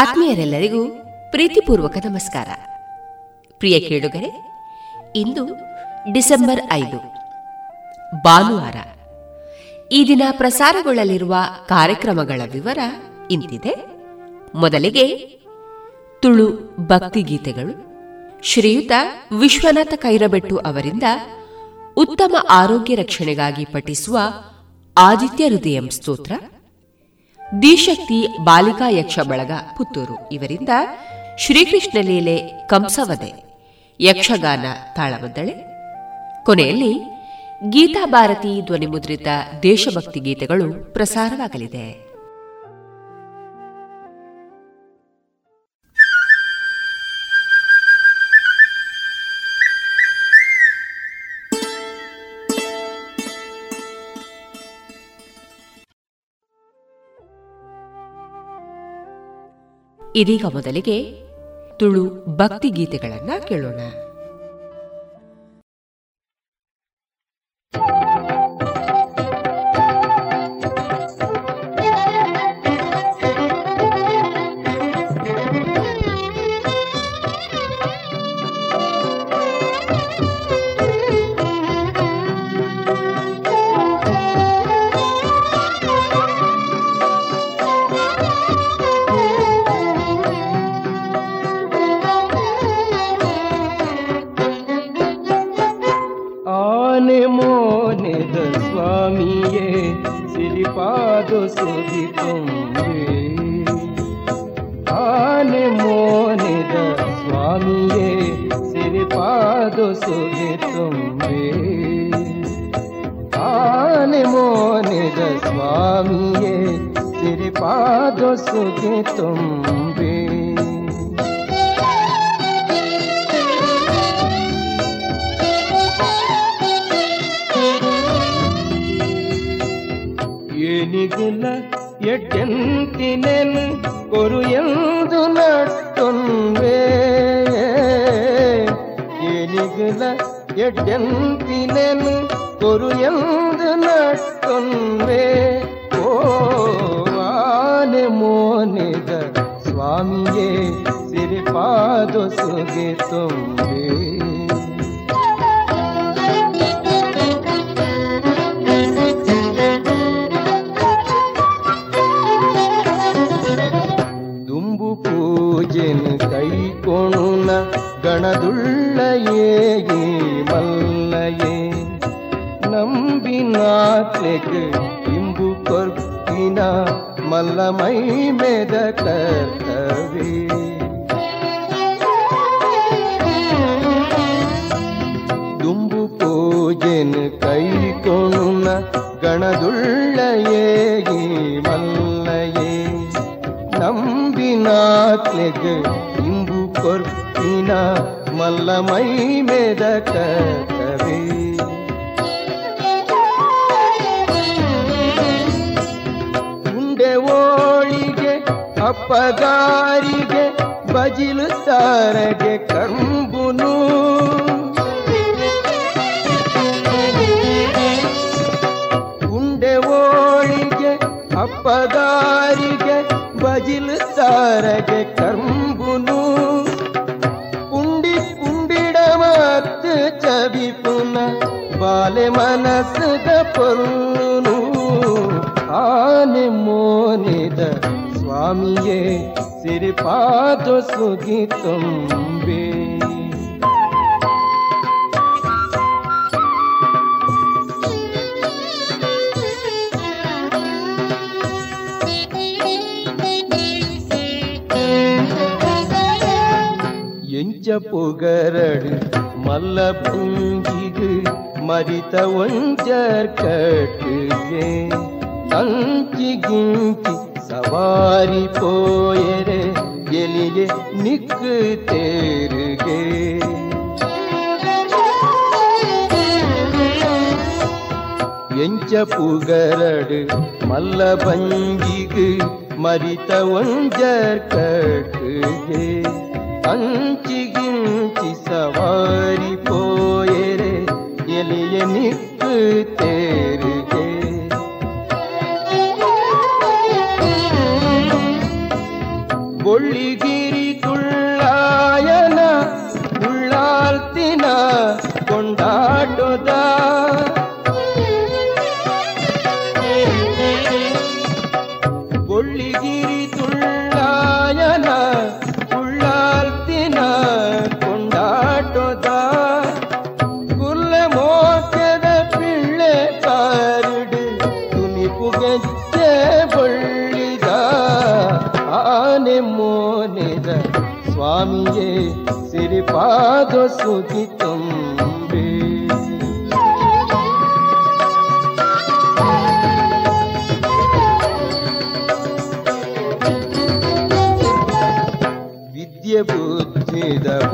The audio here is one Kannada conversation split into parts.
ಆತ್ಮೀಯರೆಲ್ಲರಿಗೂ ಪ್ರೀತಿಪೂರ್ವಕ ನಮಸ್ಕಾರ. ಪ್ರಿಯ ಕೇಳುಗರೆ, ಇಂದು ಡಿಸೆಂಬರ್ ಐದು, ಭಾನುವಾರ. ಈ ದಿನ ಪ್ರಸಾರಗೊಳ್ಳಲಿರುವ ಕಾರ್ಯಕ್ರಮಗಳ ವಿವರ ಇಂತಿದೆ. ಮೊದಲಿಗೆ ತುಳು ಭಕ್ತಿಗೀತೆಗಳು. ಶ್ರೀಯುತ ವಿಶ್ವನಾಥ ಕೈರಬೆಟ್ಟು ಅವರಿಂದ ಉತ್ತಮ ಆರೋಗ್ಯ ರಕ್ಷಣೆಗಾಗಿ ಪಠಿಸುವ ಆದಿತ್ಯ ಹೃದಯಂ ಸ್ತೋತ್ರ. ದಿಶಕ್ತಿ ಬಾಲಿಕಾ ಯಕ್ಷ ಬಳಗ ಪುತ್ತೂರು. ಇವರಿಂದ ಶ್ರೀಕೃಷ್ಣ ಲೀಲೆ ಕಂಸವದೆ. ಯಕ್ಷಗಾನ ತಾಳಬದ್ದಳೆ ಕೊನೆಯಲ್ಲಿ ಗೀತಾ ಭಾರತಿ ಧ್ವನಿಮುದ್ರಿತ ದೇಶಭಕ್ತಿ ಗೀತೆಗಳು ಪ್ರಸಾರವಾಗಲಿದೆ. ಇದೀಗ ಮೊದಲಿಗೆ ತುಳು ಭಕ್ತಿ ಗೀತೆಗಳನ್ನ ಕೇಳೋಣ. भी तुम्बे मोन मोनिद स्वामिये, सिर पादो तुम तुम्बे आने मोनिद स्वामिये, सिर पादो सुगे तुम्बे ಮಿಗುಲ ಎಟ್ಟೆಂತಿನೆನು ಕೊರು ಎಂದು ನಟ್ಟೊನ್ವೆ ಏನಿಗುಲ ಎಟ್ಟೆಂತಿನೆನು ಕೊರು ಎಂದು ನಟ್ಟೊನ್ವೆ ಓ, ಆನೆ ಮೋನಿದ ಸ್ವಾಮಿಯೇ ಸಿರಿಪಾದೊಸುಗೆ ತುಂಬೆ. ಮಲ್ಲಮೈ ಮೇದ ಕರ್ತವೇ ದುಂಬು ಪೂಜೆನ ಕೈಕೋಣ ಗಣದುಳ್ಳಯೇ ಮಲ್ಲಯೇ ನಂಬಿನಾತ್ಲೆಗೆ ಇಂಬು ಕೊರ್ಪಿನ ಮಲ್ಲಮೈ ಮೇದ ಕರ್ತವೇ बजल सार ಸಿರಿಪಾದ ಸುಗಿ ತುಂಬೆ ಎಂಚ ಪುಗರಡು ಮಲ್ಲ ಪುಂಗಿಗು ಮರಿತ ಒಂಜರ್ ಕಟ್ಟಿಗೆ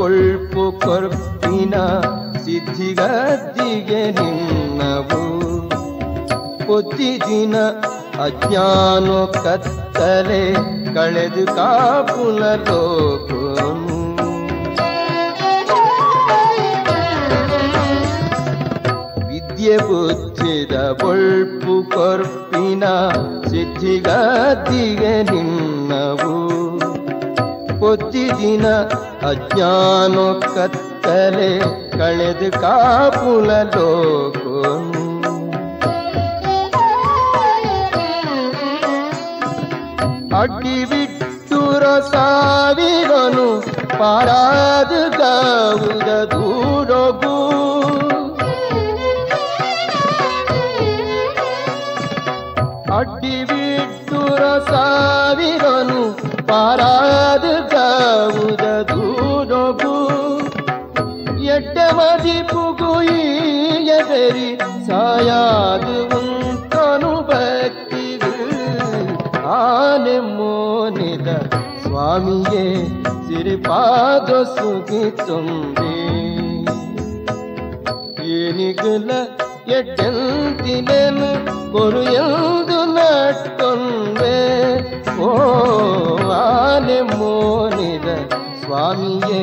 ಕೊಳ್ಪು ಕೊರ್ಪಿನ ಸಿದ್ಧಿಗದ್ದಿಗೆ ನಿನ್ನವು. ಪೊತ್ತಿದಿನ ಅಜ್ಞಾನ ಕತ್ತಲೆ ಕಳೆದು ಕಾಪುಲ ಲೋಕನು ವಿದ್ಯೆ ಬುದ್ಧಿದ ಬೊಳ್ಪು ಕೊರ್ಪಿನ ಸಿದ್ಧಿಗದ್ದಿಗೆ ನಿನ್ನವು. ದಿನ ಅಜ್ಞಾನ ಕತ್ತಲೆ ಕಳೆದು ಕಾಪುಲ ಲೋಕನು ಅಡ್ಡಿ ಬಿಟ್ಟು ರಸಾವಿರನು ಪಾರಾದು ಗಾವುದ ದೂರಗು ಅಡ್ಡಿ ಬಿಟ್ಟು ರಸಾವಿರನು ಪಾರಾದು ಎಡ್ಡ ಮದಿಪುಗು ಎದರಿ ಸಾಯಾದು ಉಂಟನು ಭಕ್ತಿದು ಆನೆ ಮೋನಿದ ಸ್ವಾಮಿಯೇ ಸಿರಿಪಾದ ಸುಗಿ ತುಂಬಿ ಏನಿಗಲ ಎಟ್ಟಂತಿಲೆನು ಕೊರು ಎಂದು ನಟ್ಟೊಂದೆ ಓ ಆನೆ ಮೋನಿದ ಸ್ವಾಮಿಯೇ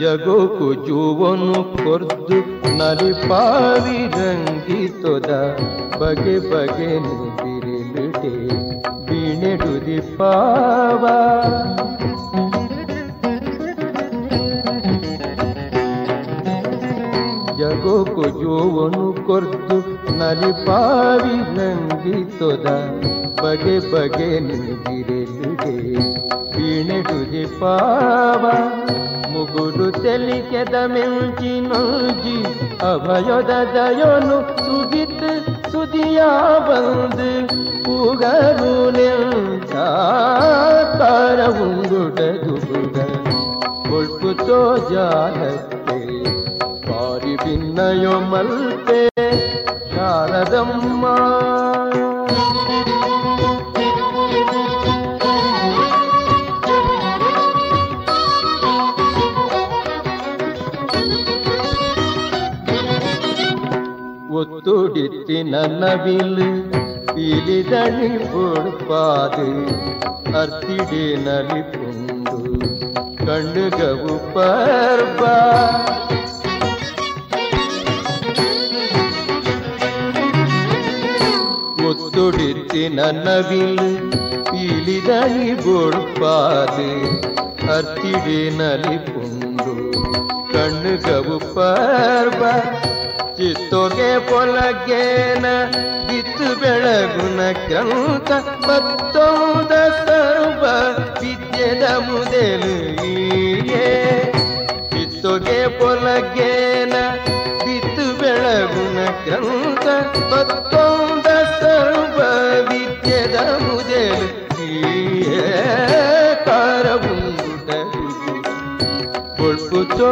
ಜಗೋಕು ಜೂವನು ಕೊರ್ದು ನಲಿಪಾವಿ ರಂಗಿತೊದ ಬಗೆ ಬಗೆ ನಿದಿರಿಲಿಟೆ ಬೀಣೆಡು ದಿಪ್ಪಾವ ಜಗೋಕು ಜೋವನು ಕೊರ್ದು ನಲಿಪಾವಿ ರಂಗಿತೊದ ಬಗೆ ಬಗೆ ನಿದಿರಿಲಿಟೆ ಬೀಣೆಡು ದಿಪ್ಪಾವ ముగుడు తెలికెద మించినోజి అభయోద దయోను సుగిత్ సుదియా బంద్ పుగరు నించార ఉంగుట దుగుడ కొల్పుతో జాలతే పారి భిన్నయో మల్తే శారదమ్మా ನನ್ನವಿಲು ಇಲಿದಳಿ ಕೊಡುಪಾದು ಅರ್ತಿಡೆ ನಲಿಪುಂಡು ಕಣ್ಣುಗವು ಪರ್ವ ಮುತ್ತುಡಿತಿ ನನ್ನವಿಲು ಇಲಿದಳಿ ಕೊಡುಪಾದು ಅರ್ತಿಡೆ ನಲಿಪುಂಡು ಕಣ್ಣುಗವು ಪರ್ವ ಚಿತ್ತೊಗೆ ಪೊಲಗೇನ ಬಿತ್ತು ಬೆಳಗುನ ಕಂತ ಮತ್ತೊಂದ ಸರ್ವ ವಿದ್ಯೆದ ಮುದೆಲು ಬಿತ್ತೊಗೆ ಪೊಲಗೇನ ಬಿತ್ತು ಬೆಳಗುನ ಕಂತ ಮತ್ತೊಂದ ಸರ್ವ ವಿದ್ಯೆದ ಮುದೆಲು ಈಯೇ ಕಾರವುಂಗುಟ ಕೊಳ್ಪುತೋ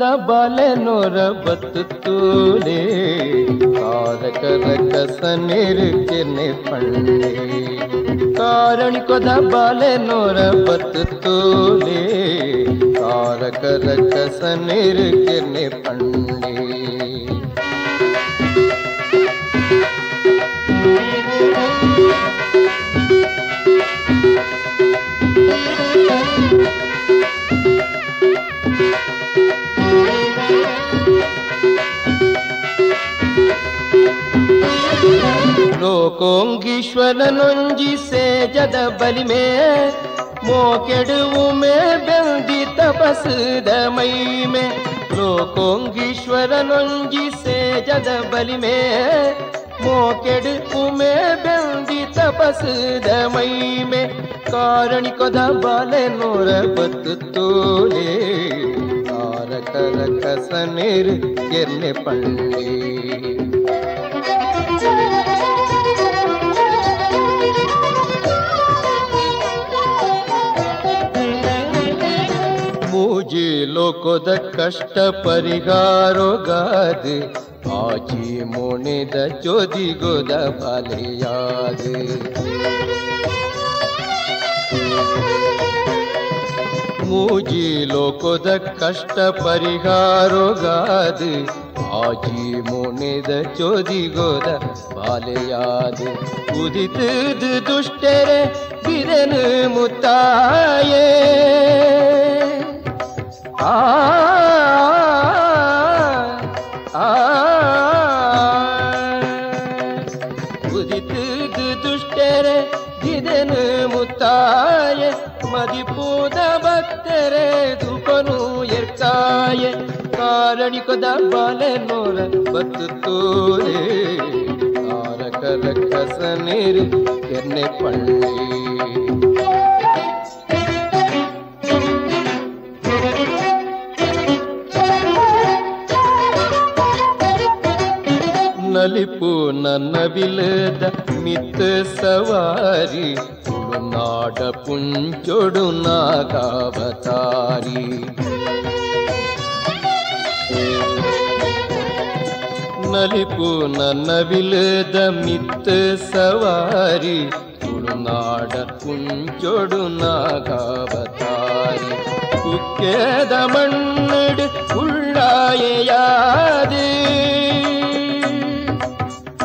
ಕಾರಣಿಕೊದ ಬಾಲೆ ನೂರ ಬತ್ತು ತೂಲೆ ಕಾರಕರ ಕಸ ಕೆನೆ ಪಣ್ಣೆ ಕಾರಣಿಕೊದ ಬಾಲೆ ನೂರ ಬತ್ತು ತೂಲೆ ಕಾರಕರ ಕಸ ಕೆನೆ ಪಣ್ಣೆ ಲೋಕೋಂಗೀಶ್ವರನೊಂಜಿ ಸೇಜದ ಬಲಿಮೆ ಮೋಕೆಡುವು ಮೇ ಬೆಂದಿ ತಪಸ್ದ ಮೈಮೆ ಲೋಕೋಂಗೀಶ್ವರನೊಂಜಿ ಸೇಜದ ಬಲಿಮೆ ಮೋಕೆಡು ಉಮೆ ಬೆಂದಿ ತಪಸ್ದ ಮೈಮೆ ಕಾರಣಿಕೊದ ಬಾಲೆ ನೂರ ಬತ್ತು ತೋಲೆ ತಾರಕರ ಕಸ ನೀರು ಎನ್ನೆ ಲೋಕದ ಕಷ್ಟ ಪರಿಹಾರಗಾದ ಆಚಿ ಮುಣಿದ ಜೋದಿಗೋದ ಬಲಿಯಾದ ಮೂಜಿ ಲೋಕದ ಕಷ್ಟ ಪರಿಹಾರಗಾದ ಆಜಿ ಮುಣಿದ ಚೋದಿಗೋದ ಬಾಲೆಯಾದ ಉದಿತದ ದುಷ್ಟರೆ ಬಿರನು ಮುತ್ತಾಯೇ ಆ ಆ ಉದಿತದ ದುಷ್ಟರೆ ಗಿದನು ಮುತ್ತಾಯ ಮದಿಪೂದ ಭಕ್ತರೆ ದುಪನು ಎರ್ಕಾಯ ಕಾರಣಿಕೊದ ಬಾಲೆ ನೋರ ಬತ್ತು ತೋರೆ ತಾರಕರ ಕಸ ನೀರು ಎಣ್ಣೆ ಪಳ್ಳಿ ನಲಿಪು ನನ್ನ ವಿಲದ ಮಿತ್ ಸವಾರಿ ತುಳುನಾಡ ಪುಂಚೊಡು ನಾಗಾವತಾರಿ ನಲಿಪು ನನ್ನ ವಿಲದ ಮಿತ್ ಸವಾರಿ ತುಳುನಾಡ ಪುಂಚೊಡು ನಾಗಾವತಾರಿ ಕುಕ್ಕೆದ ಮಣ್ಣಡು ಉಳ್ಳಾಯೆಯಾದೆ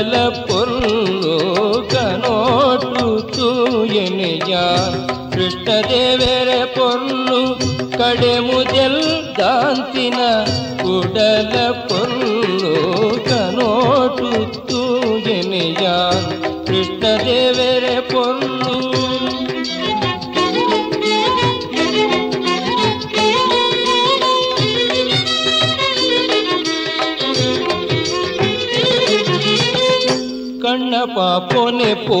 மல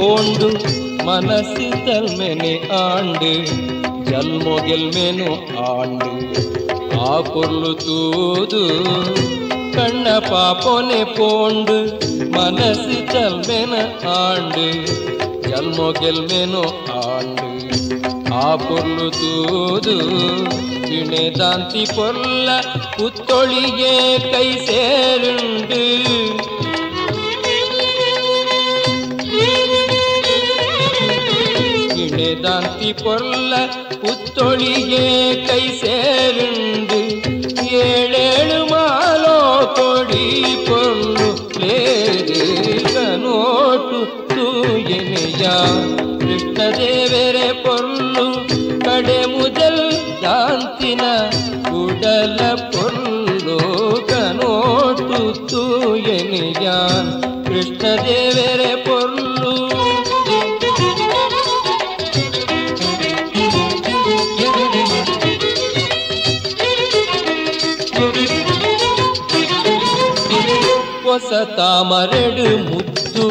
ಓಂದು ಮನಸ್ಸಿ ತಲ್ಮೆನೆ ಆಂಡು ಜಲ್ಮೊಗೆಲ್ಮೆನು ಆಂಡು ಆ ಪೊರ್ಲು ತೂದು ಕಣ್ಣ ಪಾಪೊನೆ ಪೋಂಡು ಮನಸ್ಸಿ ತಲ್ಮೆನ ಆಂಡು ಜಲ್ಮೊಗೆಲ್ಮೆನು ಆಂಡು ಆ ಪೊರ್ಲು ತೂದು இணைதாந்தி பொல்ல புத்தொழியே கை சேருண்டு ಪೊಲ್ಲ ಪುತ್ತೊಳಿಗೆ ಕೈ ಸೇರುಂಡು ಇಣೆ ದಾಂತಿ ಪೊಲ್ಲ ಪುತ್ತೊಳಿಗೆ ಕೈ ಸೇರುಂಡು ಏಳೇಳು ಮಾಲೋ ಕೊಡಿ ಪೊಲ್ಲು ಲೇರಿ ಕನೋಟು ತೂಯನೆಯ ಕೃಷ್ಣ ದೇವರೇ ಪೊಲ್ಲು ಕಡೆ ಮುದಲ್ ದಾಂತಿನ ಕುಡಲ ಪೊಲ್ಲು ಕನೋಟು ತೂಯನೆಯ ಕೃಷ್ಣ ದೇವರೇ ತಾಮರೆಡು ಮುತ್ತು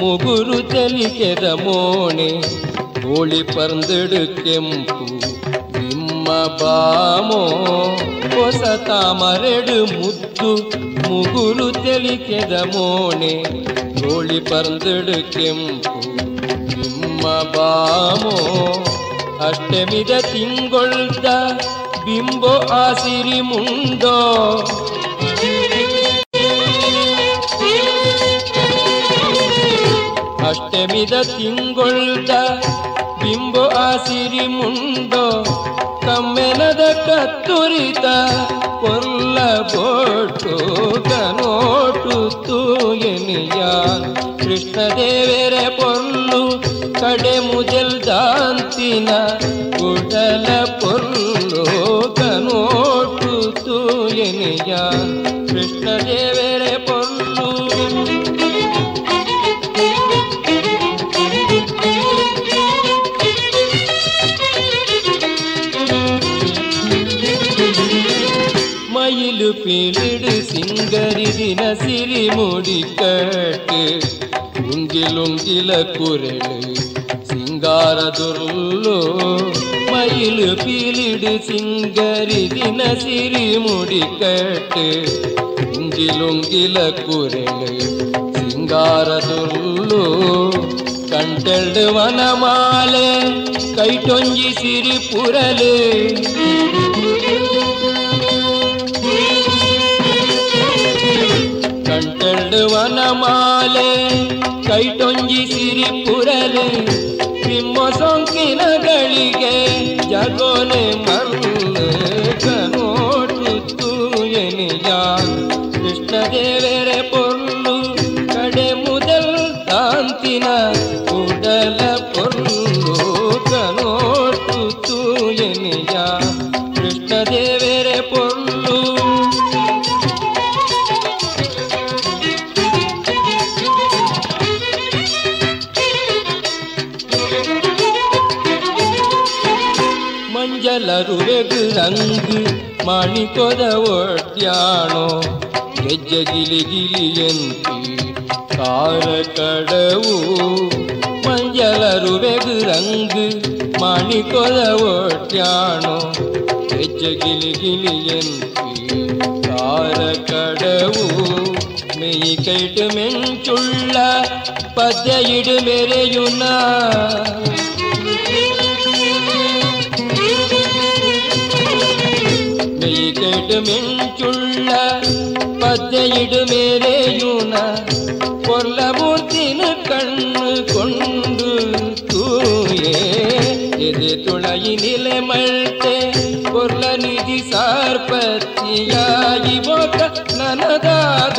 ಮುಗುರು ತೆಲಿಕೆದ ಮೋಣೆ, ಕೋಳಿ ಪರ್ಂದೆಡು ಕೆಂಪು ನಿಮ್ಮ ಬಾಮೋ. ಹೊಸ ತಾಮರೆಡು ಮುತ್ತು ಮುಗುರು ತೆಲಿಕೆದ ಮೋಣೆ, ಕೋಳಿ ಪರ್ಂದೆಡು ಕೆಂಪು ನಿಮ್ಮ ಬಾಮೋ. ಅಷ್ಟಮಿದ ತಿಂಗೊಳ್ದ ಬಿಂಬೋ ಆಸಿರಿ ಮುಂಡೋ. ಅಷ್ಟಮಿದ ತಿಂಗೊಳ್ದ ಬಿಂಬು ಆಸಿರಿ ಮುಂಡೋ ಕಮ್ಮೆನದ ಕತ್ತುರಿತ ಕೊಲ್ಲ ಬೋಟು ಕನೋಟು ತೂಯನಿಯ ಕೃಷ್ಣ ದೇವರ ಪೊಲ್ಲು ಕಡೆ ಮುಜಲ್ ದಾಂತಿನ ಕುಡಲ ಪೊಲ್ಲು ಕನೋಟು ತೂಯನಿಯ சிந்த சிரி முடிக்கட்டு உங்கிலுங்கில குரலு சிங்காரதுள்ளோ மயிலு பீலிடு சிங்கரி தின சிரி முடிக்கட்டு உங்கிலுங்கில குரலு சிங்காரதுள்ளோ கண்டெடு வனமாலே கைட்டொஞ்சி சிரிப்புரலே ಪುರಲೆ ಮಾಲೆ ಕೈಟೊಂಜಿ ಸಿರಿ ಪುರಲೆ ನಿಮ್ಮ ಸೊಂಕಿನಗಳಿಗೆ ಜಗೋನೆ ಮರ್ಲು ಮಾಣಿಕೊದ ಒಡ್ಯಾಣೋ ಗೆಜ್ಜೆ ಗಿಲಿ ಗಿಲಿ ಎಂತಿ ಕಾರ ಕಡವು ಮಂಜಲರು ವೆಗು ರಂಗು ಮಾಣಿಕೊದ ಒಡ್ಯಾಣೋ ಗೆಜ್ಜೆ ಗಿಲಿ ಗಿಲಿ ಎಂತಿ ಕಾರ ಕಡವು மெய் கைட்டு மெஞ்சுள்ள பத்தையிடு மெரையுனா മെഞ്ചുള്ള പദ്ധയിടുമേലെയുണ കൊല്ലമൂർത്തിന് കണ്ണു കൊണ്ടു തൂയേ. എത് തുളയിലെ മഴത്തെ കൊല്ല നിധി സാർപ്പത്തിയായി പോത്ത നനദാദ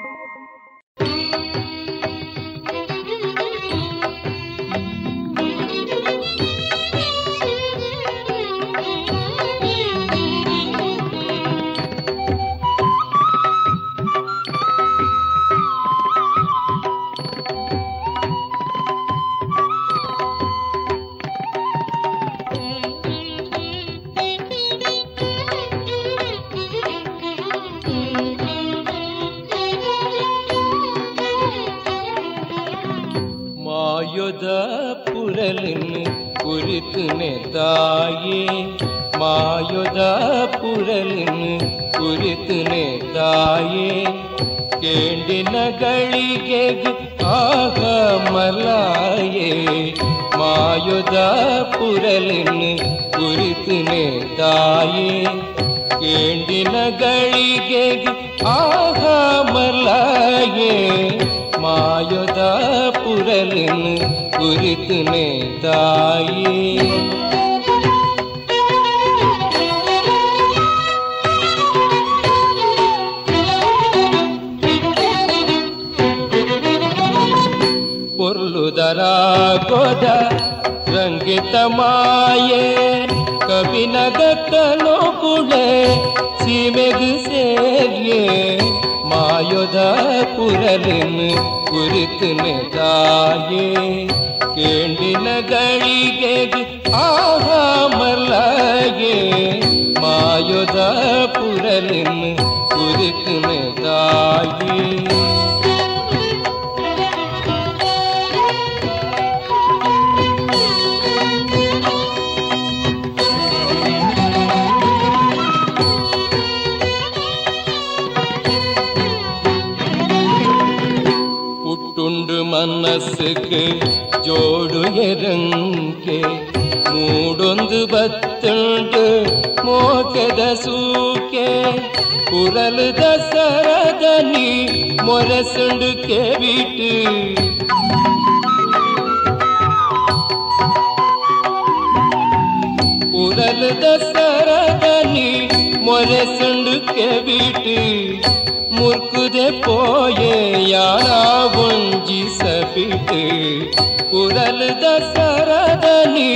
नेता मायो पुर कुरुने ताये केण्डिनगळि गे आह मलाये मा पुरल कुरितुे ताये केण्डिनगळि गे आह मलाये ಆಯುಧ ಪುರಲನ್ನು ಕುರಿತು ತಾಯಿ பொருளுதரா கொத ரங்கித்தமாயே మాయే ಕವಿನಗತ್ತನೋ ಕುಳೆ ಸೀಮೆಗು ಸೇರಿಯೇ ಮಾಯೋದ ಪುರಲಿನ್ ಕುರಿತುನೆ ತಾಯೇ ಕೇಂಡಿನ ಗಳಿಗೆ ಆಹ ಮಲಾಯೇ ಮಾಯೋದ ಪುರಲಿನ್ ಕುರಿತುನೆ ತಾಯೇ ಮುದುಕು ಜೋಡು ಎರಂಕೆ ಮೂಡೊಂದು ಬತ್ತುಂಡು ಮೋಕೆದ ಸೂಕೆ ಕುರಲು ದಸರದ ನೀ ಮೊರಸುಂಡು ಕೆವಿಟು ಕುರಲು ದಸರದ ನೀ ಮೊರಸುಂಡು ಕೆವಿಟು ಪೋಯೆ ಯಾನ ಒಂಜಿಸಬಿಟ್ಟು ಕುರಲ್ ದಸರದನಿ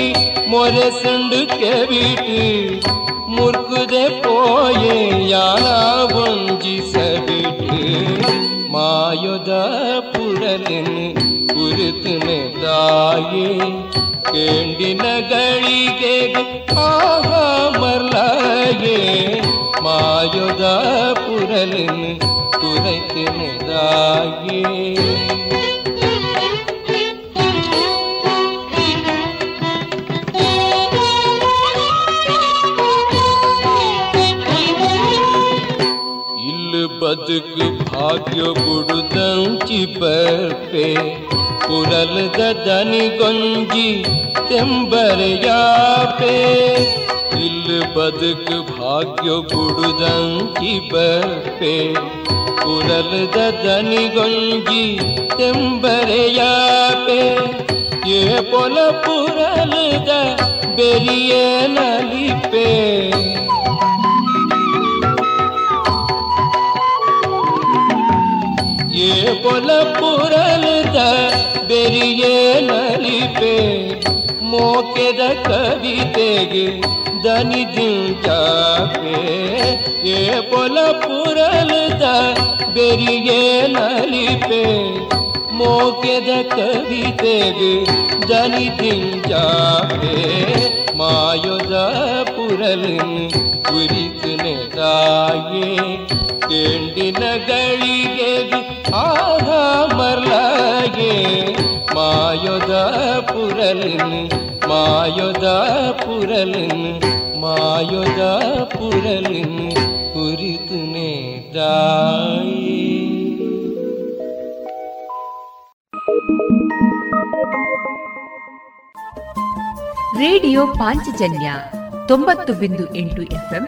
ಮೊರೆ ಸಂಡು ಕೆಬಿಟ್ಟು ಮುರ್ಕುದೆ ಪೋಯೆ ಯಾನ ಒಂಜಿಸಬಿಟ್ಟು ಮಾಯುದ ಪುರಲಿನ್ ಕುರಿತುನೆ ತಾಯೇ ಕೇಂಡಿನ ಗಳಿಗೆ ಆಹ ಮರ್ಲಾಯೇ ಮಾಯುದ ಪುರಲಿನ್ ಭಾಗ್ಯ ಬುಡುದಂಚಿ ಬರ್ಪೆ ಕುರಲದ ದನಿಗೊಂಜಿ ತೆಂಬರೆಯಾಪೆ ಇಲ್ಲು ಬದುಕು ಭಾಗ್ಯ ಬುಡುದಂಚಿ ಬರ್ಪೆ ಕುರಲದ ದನಿಗೊಂಜಿ ತೆಂಬರೆಯಾಪೆ ಏ ಪೊಲ ಪುರಲದ ಬೆರಿಯೇ ನಲಿಪೆ ಪೊಲ ಪುರಲದ ಬೆರಿಯೇ ನಲಿಪೆ ಮೋಕೆದ ಕವಿತೆಗೆ ದನಿ ದಿಂಚಾಪೆ ಏ ಪೊಲ ಪುರಲದ ಬೆರಿಯೇ ನಲಿಪೆ ಮೋಕೆದ ಕವಿತೆಗೆ ದನಿ ದಿಂಚಾಪೆ ಮಾಯುದ ಪುರಲಿನ್ ಕುರಿತುನೆ ತಾಯೇ ಕೇಂಡಿನ ಗಳಿಗೆ മറലയേ മായുധ പുരലിന് മായുധ പുരലിന് മായുധ പുരലിന് കുരുത്തു ರೇಡಿಯೋ ಪಾಂಚಜನ್ಯ ತೊಂಬತ್ತು ಬಿಂದು ಎಂಟು ಎಫ್ಎಂ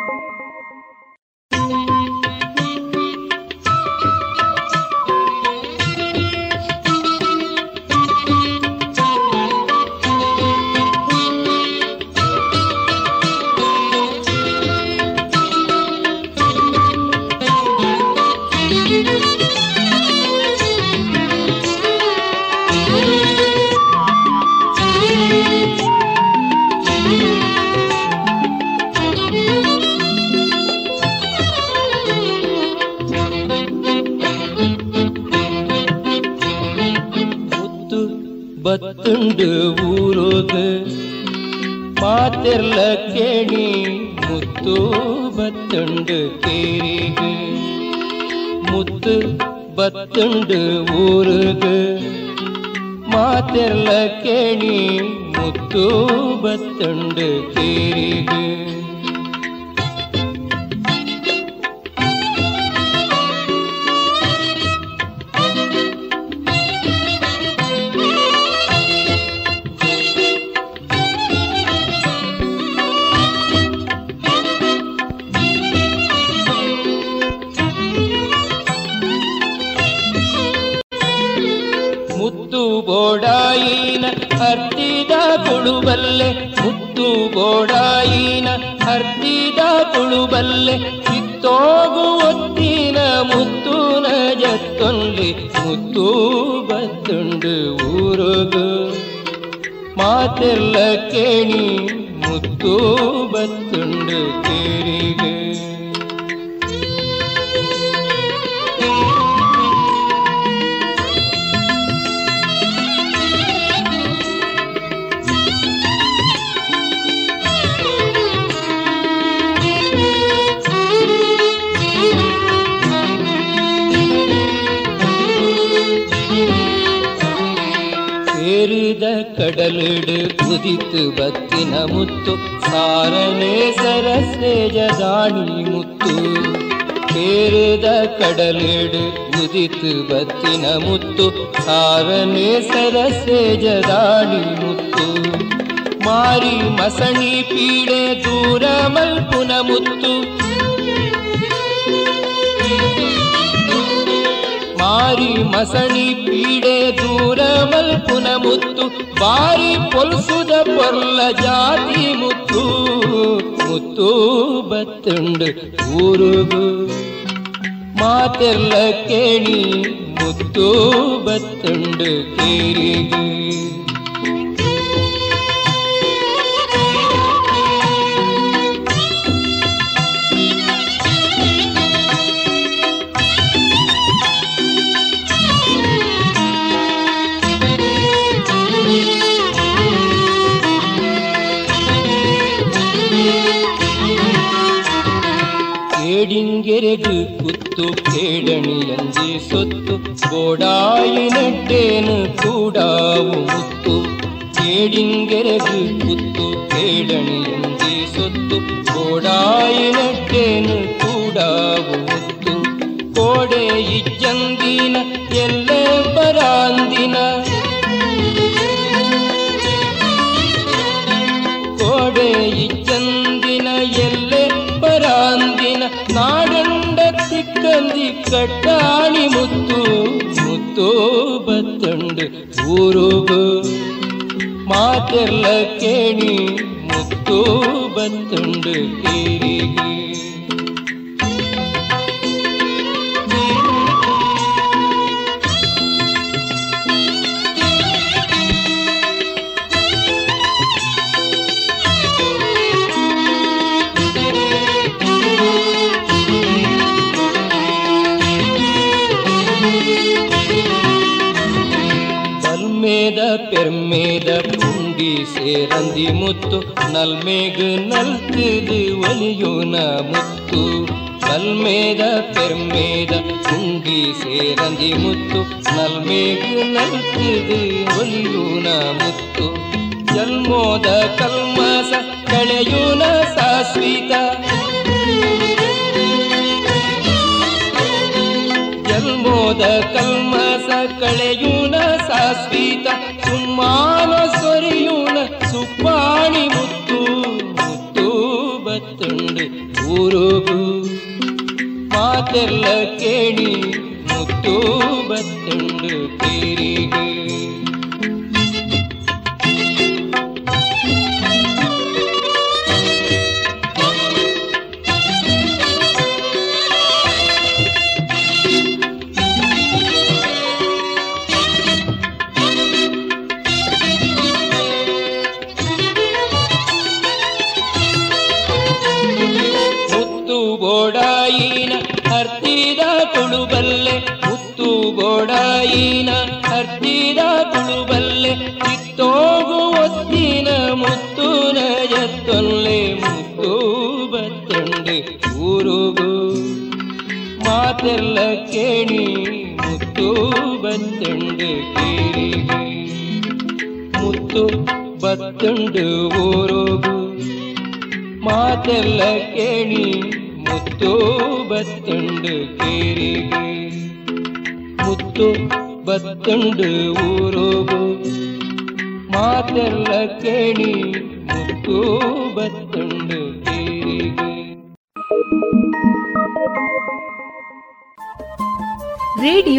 ಬತ್ತುಂಡು ಊರೋಗ ಮಾತೆರ್ಲ ಕೇಣಿ ಮುತ್ತು ಬತ್ತುಂಡು ಕೇರಿಗ ಮುತ್ತು ಬತ್ತುಂಡು ಊರುಗ ಮಾತೆರ್ಲ ಕೇಣಿ ಮುತ್ತು ಬತ್ತುಂಡು ಕೇರಿಗ ஊருகு मातु கேணி ಮುತ್ತು, ಸಾರನೆ ಸರಸೆ ಜದಾಡಿ ಮುತ್ತು. ಮಾರಿ ಮಸಣಿ ಪೀಡೆ ದೂರ ಮಲ್ಪುನ ಮುತ್ತು. ಮಾರಿ ಮಸಣಿ ಪೀಡೆ ದೂರ ಮಲ್ಪುನ ಮುತ್ತು. ಬಾರಿ ಪೊಲ್ಸುದ ಪೊರ್ಲ ಜಾತಿ ಮುತ್ತು. ಮುತ್ತು ಬತ್ತುಂಡು ಊರುಗು. ಮಾತೆಲ್ಲ ಕೇಳಿ ण्डे ಮೋದ ಕಲ್ಮಸ ಕಳೆಯೂನ ಸಾಸ್ವೀತ, ಸುಮ್ಮಾನ ಸೊರಿಯೂನ ಸುಪ್ಪಾಣಿ ಮುತ್ತು ಮುತ್ತು ಬತ್ತುಂಡು ಊರುಗು. ಮಾತೆಲ್ಲ ಕೇಳಿ ಮುತ್ತು ಬತ್ತುಂಡು ಕೇರಿಗೆ ಮಾತೆಲ್ಲ ಕೇಳಿ ಮುತ್ತು ಬತ್ತಂಡೆ ಕೇರಿಗೆ ಮುತ್ತು ಬತ್ತಂಡು ಊರುಗು ಮಾತೆಲ್ಲ ಕೇಳಿ ಮುತ್ತು ಬತ್ತುಂಡು ಕೇರಿಗೆ ಮುತ್ತು ಬತ್ತುಂಡು ಊರೋಗು ಮಾತೆಲ್ಲ ಕೇಳಿ ಮುತ್ತು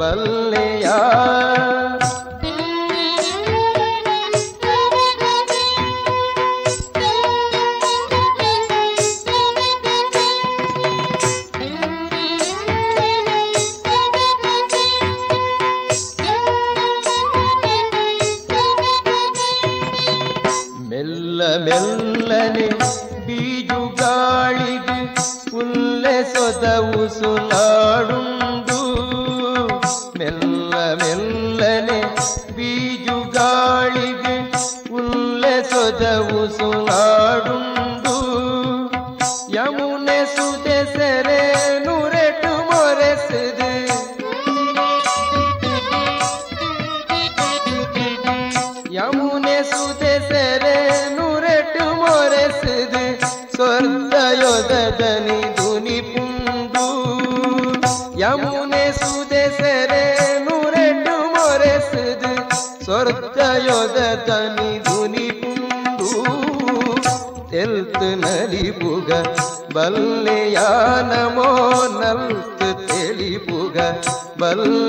ಬಲ್ಲೆಯ வல்ல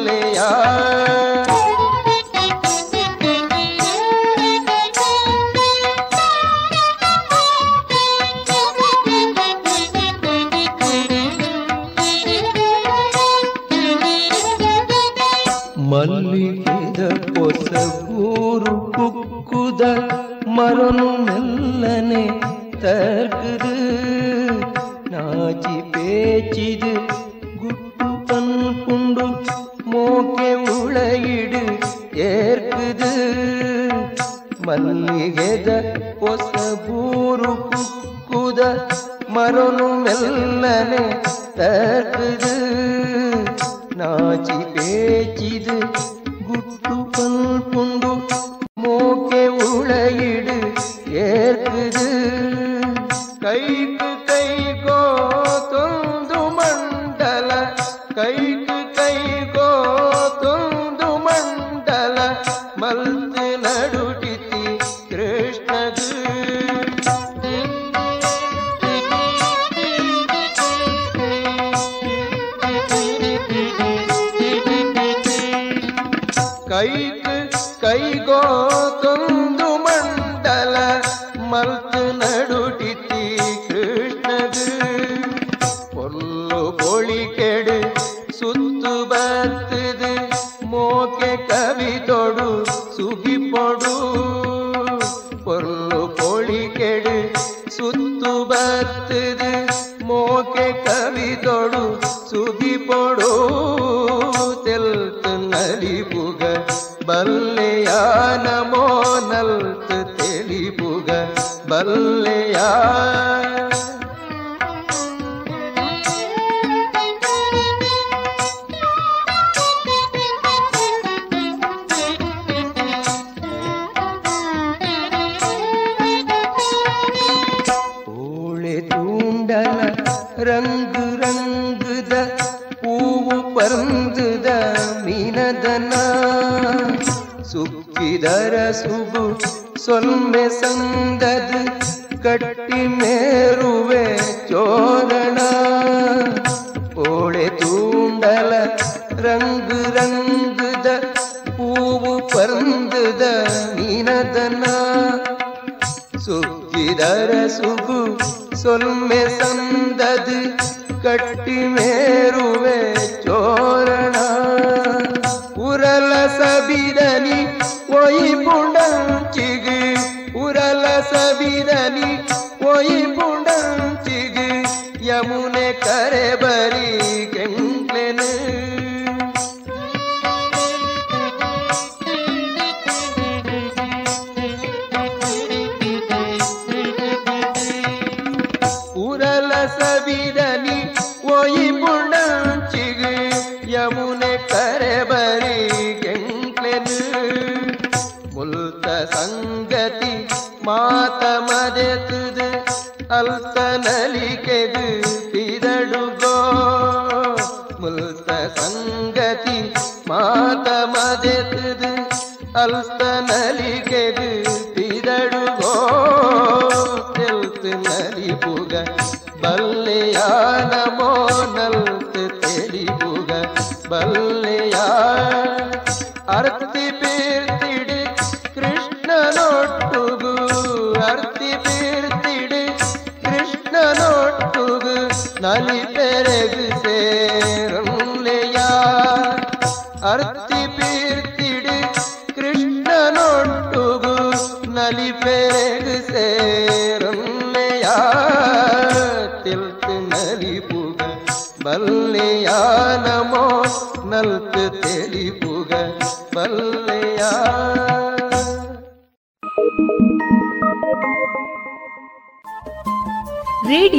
ಕಟ್ಟಿಮೇರುವೆ ಚೋರಣ ಉರಲ ಸಬಿದನಿ ಒಯಿ ಪುಂಡಂಚಿಗೆ ಉರಲ ಸಬಿದನಿ ಒಯಿ ಪುಂಡಂಚಿಗೆ ಯಮುನೆ ಕರೆ ಬರೀ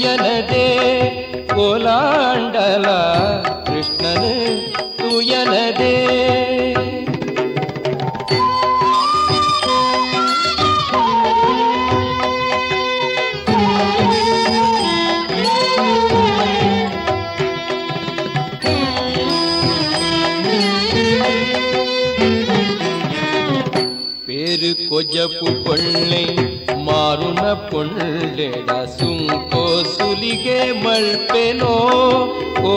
துயனதே கோலாண்டலா கிருஷ்ணனு துயனதே. பேரு கொஜப்பு கொள்ளை ದಾರುಣ ಪೊಳ್ಳೆಡ ಸುಂಕೋ ಸುಲಿಗೆ ಮಳ್ಪೆನೋ ಓ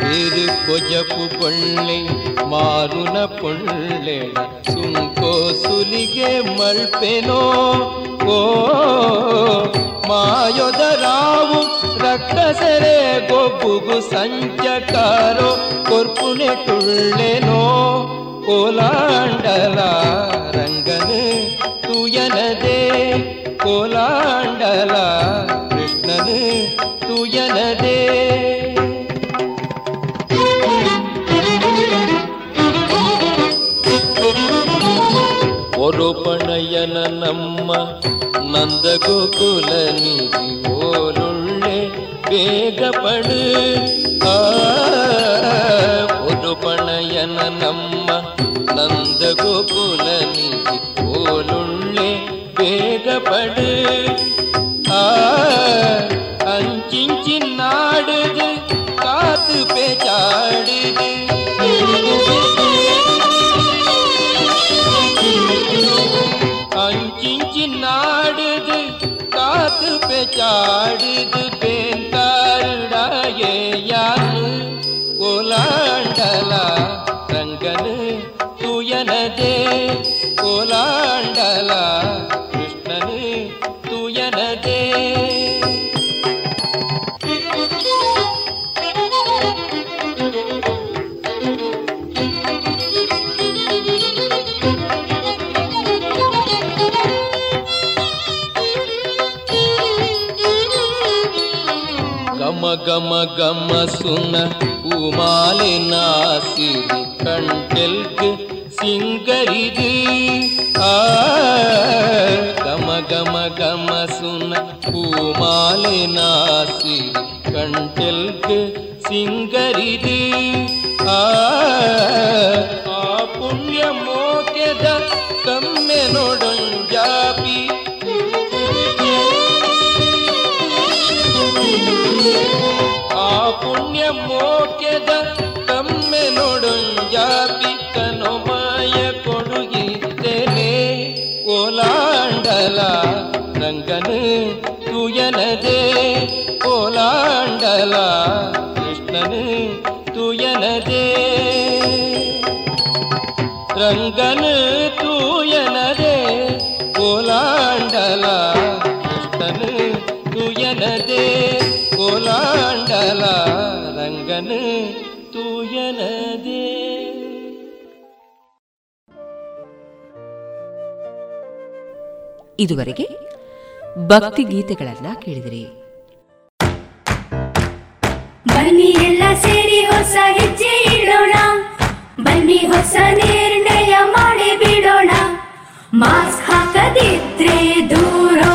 ತಿರು ಕೊಜಪು ಪೊಳ್ಳೆ ಮಾರುನ ಪೊಳ್ಳೆಡ ಸುಂಕೋ ಸುಲಿಗೆ ಮಳ್ಪೆನೋ ಓ ಮಾಯೊದ ರಾವು ರಕ್ತಸರೆ ಗೊಬ್ಬುಗು ಸಂಚಕಾರೋ ಕೊರ್ಪುನೆ ಟುಳ್ಳೆನೋ ಕೋಲಾಂಡಲ ರಂಗನು ತೂಯನದೇ ಕೋಲಾಂಡಲ ಕೃಷ್ಣನು ತೂಯನದೇ ಒರುಪಣಯನ ನಮ್ಮ ನಂದ ಗೋಕುಲ ನಿಧಿ ಓಲುಳ್ಳೆ ಬೇಗ ಪಡು ಆ ಒರುಪಣಯನ ನಮ್ಮ ನಂದ ಗೋಕುಲ ನಿಧಿ ಓಲುಳ್ಳೆ வேகப்படு. அஞ்சிஞ்சி நாடுது காத்து பேச்சாடுது. அஞ்சிஞ்சி நாடுது காத்து பேச்சாடுது. பேந்தாருடாயே யாரு? கோலாண்டலா தங்கனு துயனதே ಗಮ ಗಮ ಸುನ ಉಮಾಲೆ ನಾಸಿರಿ ಕಂಟೆಲ್ಗೆ ಸಿಂಗರಿದು ಆ ಗಮ ಗಮ ಗಮ ಸುನ ಉಮಾಲೆ ನಾಸಿರಿ ಕಂಟೆಲ್ಗೆ ಸಿಂಗರಿದು ಆ ಇದುವರೆಗೆ ಭಕ್ತಿ ಗೀತೆಗಳನ್ನ ಕೇಳಿದಿರಿ. ಬನ್ನಿ ಎಲ್ಲ ಸೇರಿ ಹೊಸ ಹೆಜ್ಜೆ ಇಡೋಣ. ಬನ್ನಿ ಹೊಸ ನಿರ್ಣಯ ಮಾಡಿ ಬಿಡೋಣ. ಮಾಸ್ಕ್ ಹಾಕದಿದ್ರೆ ದೂರೋ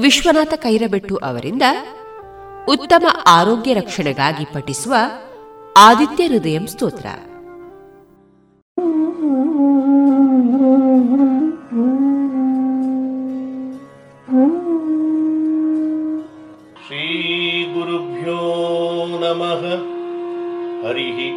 ವಿಶ್ವನಾಥ ಕೈರಬೆಟ್ಟು ಅವರಿಂದ ಉತ್ತಮ ಆರೋಗ್ಯ ರಕ್ಷಣೆಗಾಗಿ ಪಠಿಸುವ ಆದಿತ್ಯ ಹೃದಯಂ ಸ್ತೋತ್ರ. ಶ್ರೀ ಗುರುಭ್ಯೋ ನಮಃ. ಹರಿ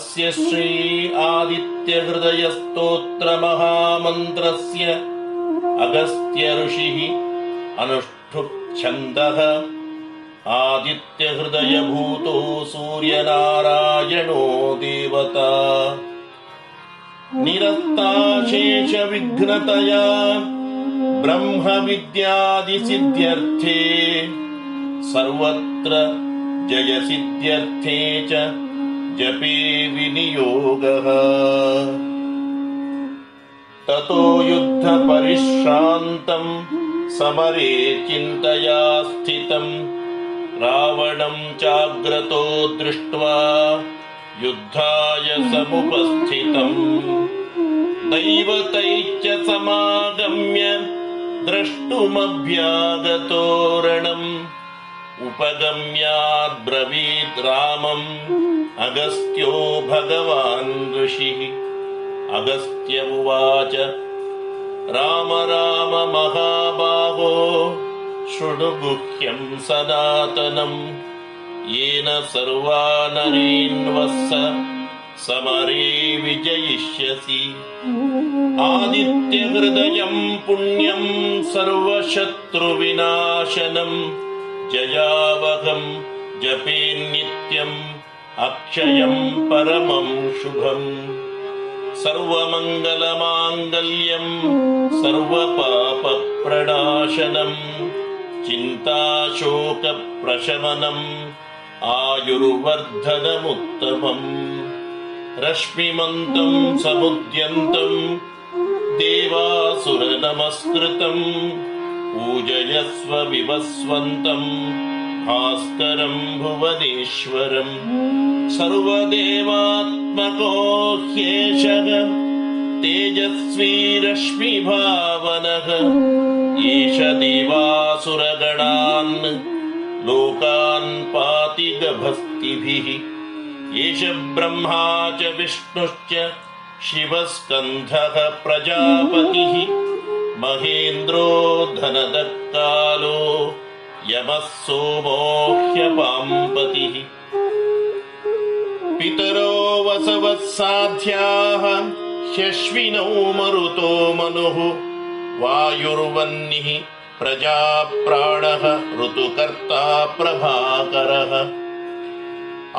अस्य श्री आदित्यहृदयस्तोत्रमहामन्त्रस्य अगस्त्य ऋषिः अनुष्ठुप्छन्दः। आदित्यहृदयभूतो सूर्यनारायणो देवता। निरस्ताशेषविघ्नतया ब्रह्मविद्यादिसिद्ध्यर्थे सर्वत्र जयसिद्ध्यर्थे च जपे विनियोगः। ततो युद्धपरिश्रान्तम् समरे चिन्तया स्थितम्। रावणम् चाग्रतो दृष्ट्वा युद्धाय समुपस्थितम्। दैवतैश्च समागम्य द्रष्टुमभ्यागतोरणम् उपगम्याद्ब्रवीद् रामम् अगस्त्यो भगवान् ऋषिः। अगस्त्य उवाच राम राम महाबाहो शृणु गुह्यम् सनातनम्। येन सर्वा नरेन्वः समरे विजयिष्यसि। आदित्यहृदयम् पुण्यम् सर्वशत्रुविनाशनम् जयावहम् जपे नित्यम् अक्षयम् परमम् शुभम् सर्वमङ्गलमाङ्गल्यम् सर्वपापप्रणाशनम् चिन्ताशोकप्रशमनम् आयुर्वर्धनमुत्तमम् रश्मिमन्तम् समुद्यन्तम् देवासुरनमस्कृतम् पूजयस्व विवस्वन्तम् भास्करम् भुवनेश्वरम् सर्वदेवात्मको ह्येषः तेजस्वी रश्मिभावनः एष देवासुरगणान् लोकान् पाति गभस्तिभिः एष ब्रह्मा च विष्णुश्च शिवस्कन्धः प्रजापतिः महेन्द्रो धनदत्कालो यमः सोमो ह्यपाम्पतिः पितरो वसवः साध्याः ह्यश्विनौ मरुतो मनुः। वायुर्वह्निः प्रजाप्राणः ऋतुकर्ता प्रभाकरः।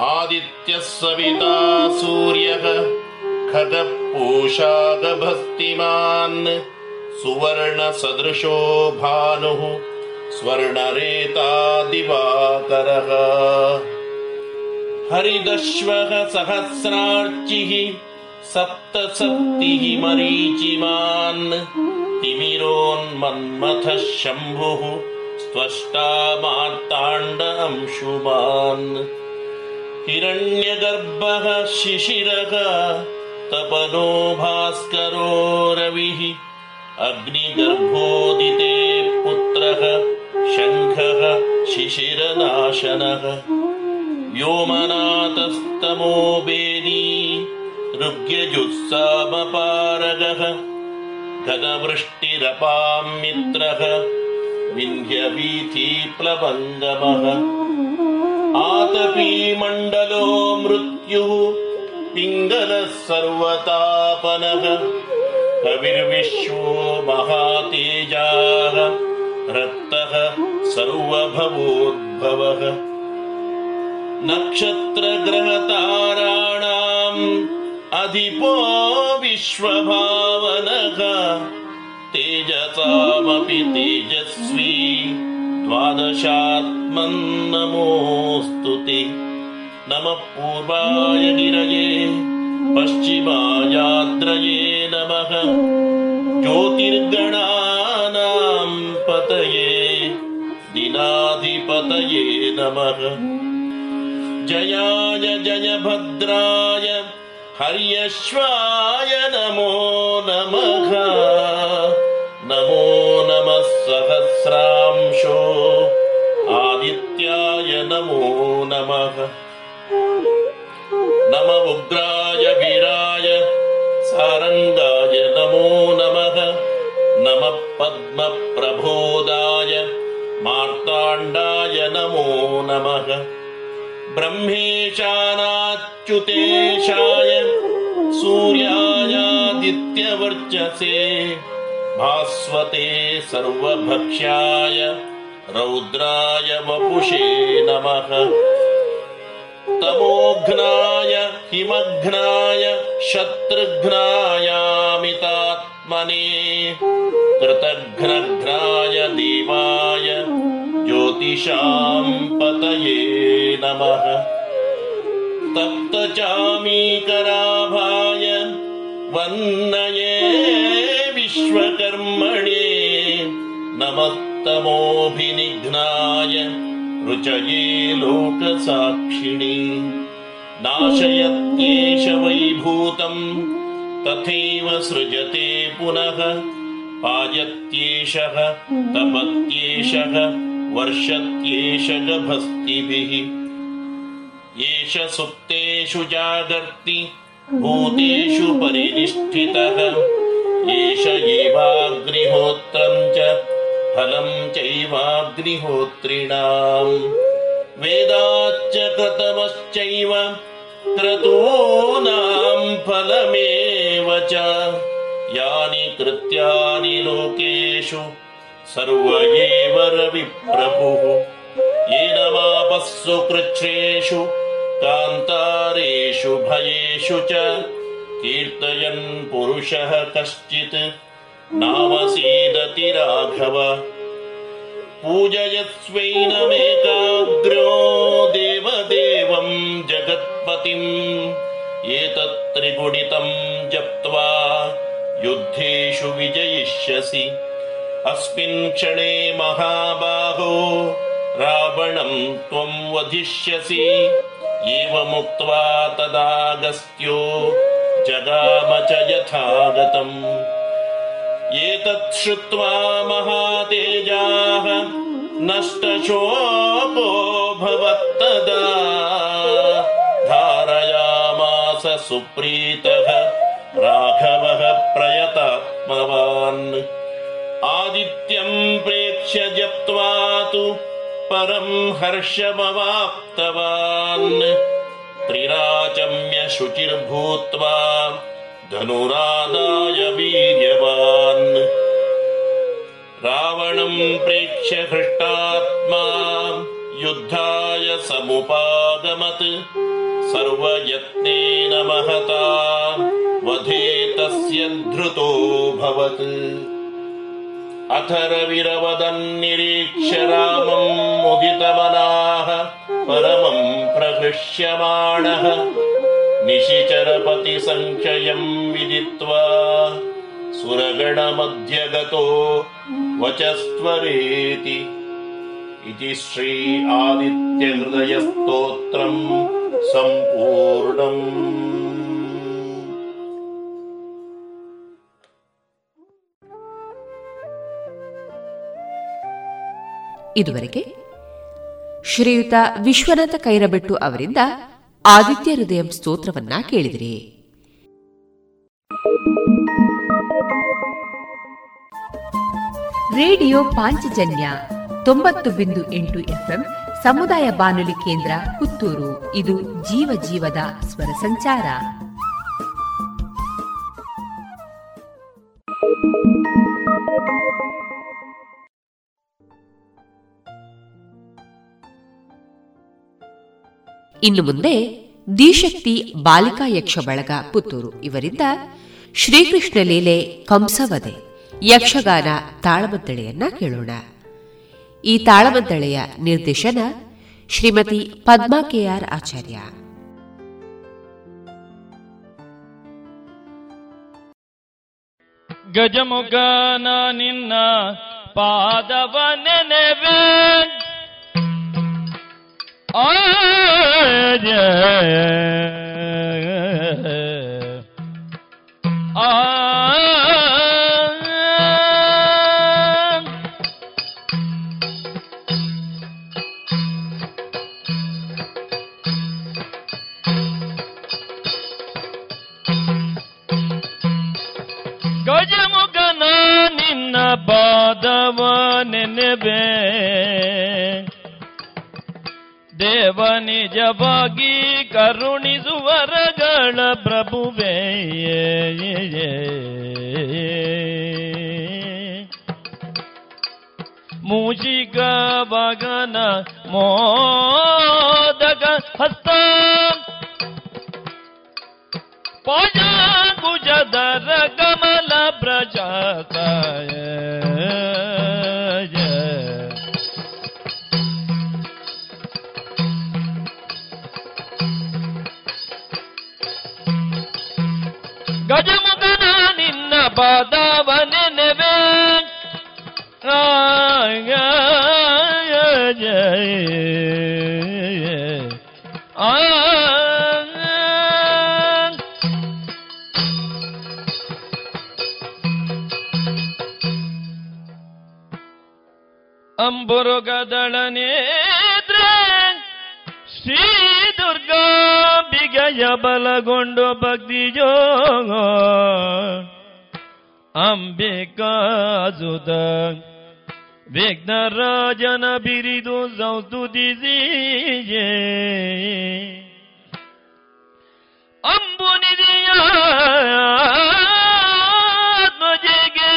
आदित्यः सविता सूर्यः खगः पूषा गभस्तिमान् सुवर्णसदृशो भानुः स्वर्णरेता दिवाकरः हरिदश्वः सहस्रार्चिः सप्तसप्तिः मरीचिमान्। तिमिरोन्मन्मथः शम्भुः स्त्वष्टा मार्ताण्ड अंशुमान्। हिरण्यगर्भः शिशिरः तपनो भास्करो रविः अग्निगर्भोदिते पुत्रः शङ्खः शिशिरनाशनः। व्योमनाथस्तमो वेदी ऋग्यजुस्सामपारगः घनवृष्टिरपां मित्रः विन्ध्यवीथीप्लवङ्गमः आतपीमण्डलो मृत्युः पिङ्गलः सर्वतापनः कविर्विश्वो महातेजाः रक्तः सर्वभवोद्भवः। नक्षत्रग्रहताराणाम् अधिपो विश्वभावनः। तेजसामपि तेजस्वी द्वादशात्मन्नमोऽस्तु ते। नमः पूर्वाय गिरये पश्चिमायाद्रये नमः। ज्योतिर्गणानाम् पतये दिनाधिपतये नमः। जयाय जयभद्राय हर्यश्वाय नमो नमः। नमो नमः सहस्रांशो आदित्याय नमो नमः नम उग्राय वीराय सारङ्गाय नमो नमः। नमः पद्मप्रबोधाय मार्ताण्डाय नमो नमः। ब्रह्मेशानाच्युतेशाय सूर्यायादित्यवर्चसे भास्वते सर्वभक्ष्याय रौद्राय वपुषे नमः तमोघ्नाय हिमघ्नाय शत्रुघ्नायामितात्मने कृतघ्नघ्नाय देवाय ज्योतिषां पतये नमः। तप्तचामीकराभाय वन्नये विश्वकर्मणे नमस्तमोऽभिनिघ्नाय रुचये लोकसाक्षिणे। नाशयत्येष वैभूतम् तथैव सृजते पुनः। पायत्येषः तपत्येषः वर्षत्येष गभस्तिभिः एष सुप्तेषु जागर्ति भूतेषु परिनिष्ठितः। एष एवाग्निहोत्रम् च फलम् चैवाग्निहोत्रिणाम्। वेदाच्च कृतमश्चैव क्रतूनाम् फलमेव च। यानि कृत्यानि लोकेषु सर्व एव रविप्रभुः येन मापः सुकृच्छ्रेषु कान्तारेषु भयेषु च। कीर्तयन् पुरुषः कश्चित् नामसीदति राघव पूजयत्स्वैनमेकाग्रो देवदेवम् जगत्पतिम्। एतत् त्रिगुणितम् जप्त्वा युद्धेषु विजयिष्यसि। अस्मिन् क्षणे महाबाहो रावणम् त्वम् वधिष्यसि। एवमुक्त्वा तदागस्त्यो जगाम च यथागतम् एतत् श्रुत्वा महातेजाः नष्टशोको भवत्तदा। धारयामास सुप्रीतः राघवः प्रयतात्मवान्। आदित्यम् प्रेक्ष्य जप्त्वा तु परम् हर्षमवाप्तवान्। त्रिराचम्य शुचिर्भूत्वा धनुरादाय वीर्यवान्। रावणम् प्रेक्ष्य हृष्टात्मा युद्धाय समुपागमत्। सर्वयत्नेन महता वधे तस्य धृतोऽभवत् अथ रविरवदन्निरीक्ष्य रामम् मुदितमनाः परमम् प्रहृष्यमाणः निशिचरपतिसङ्ख्ययम् विदित्वा सुरगणमध्यगतो वचस्त्वरेति इति श्री आदित्यहृदयस्तोत्रम् सम्पूर्णम् ಇದುವರೆಗೆ ಶ್ರೀಯುತ ವಿಶ್ವನಾಥ ಕೈರಬೆಟ್ಟು ಅವರಿಂದ ಆದಿತ್ಯ ಹೃದಯ ಸ್ತೋತ್ರವನ್ನ ಕೇಳಿದಿರಿ. ರೇಡಿಯೋ ಪಾಂಚಜನ್ಯ ತೊಂಬತ್ತು ಬಿಂದು ಎಂಟು ಎಫ್ಎಂ ಸಮುದಾಯ ಬಾನುಲಿ ಕೇಂದ್ರ ಪುತ್ತೂರು. ಇದು ಜೀವ ಜೀವದ ಸ್ವರ ಸಂಚಾರ. ಇನ್ನು ಮುಂದೆ ದಿಶಕ್ತಿ ಬಾಲಿಕಾ ಯಕ್ಷ ಬಳಗ ಪುತ್ತೂರು. ಇವರಿಂದ ಶ್ರೀಕೃಷ್ಣ ಲೀಲೆ ಕಂಸವದೆ ಯಕ್ಷಗಾನ ತಾಳಮದ್ದಳೆಯನ್ನ ಕೇಳೋಣ. ಈ ತಾಳಮದ್ದಳೆಯ ನಿರ್ದೇಶನ ಶ್ರೀಮತಿ ಪದ್ಮಾ ಕೆಆರ್ ಆಚಾರ್ಯ. ಗಜಮುಗನ ನಿನ್ನ ಪಾದವ ನೆನೆವೆ ಆಯ ಗಜಮುಖನ ನಿನ್ನ ಪಾದವ ನೆನೆಬೆ ದೇವ ನಿಜವಾಗಿ ಕರುಣಿಸುವರಗಳ ಪ್ರಭುವೇ. ಮೂಷಿಕ ಬಗನ ಮೋದಕ ಹಸ್ತ. ಪಾಜಾಂಗುಜದರ ಕಮಲ ಪ್ರಜಾತಾಯ ಗಜಮುಖನ ನಿನ್ನ ಪದವ ನೆನವೆ ಆ ಅಂಬುರುಗದಳನೇತ್ರ ಶ್ರೀ ದುರ್ಗಾ ಬಿಗಯ ಬಲಗೊಂಡು ಅಂಬೇಕಾಜುದ ವಿಘ್ನ ರಾಜನ ಬಿರಿದು ಸಂಸ್ತುತಿಸಿಯೇ ಅಂಬುನಿಧಿಯ ಆತ್ಮಜೆಗೆ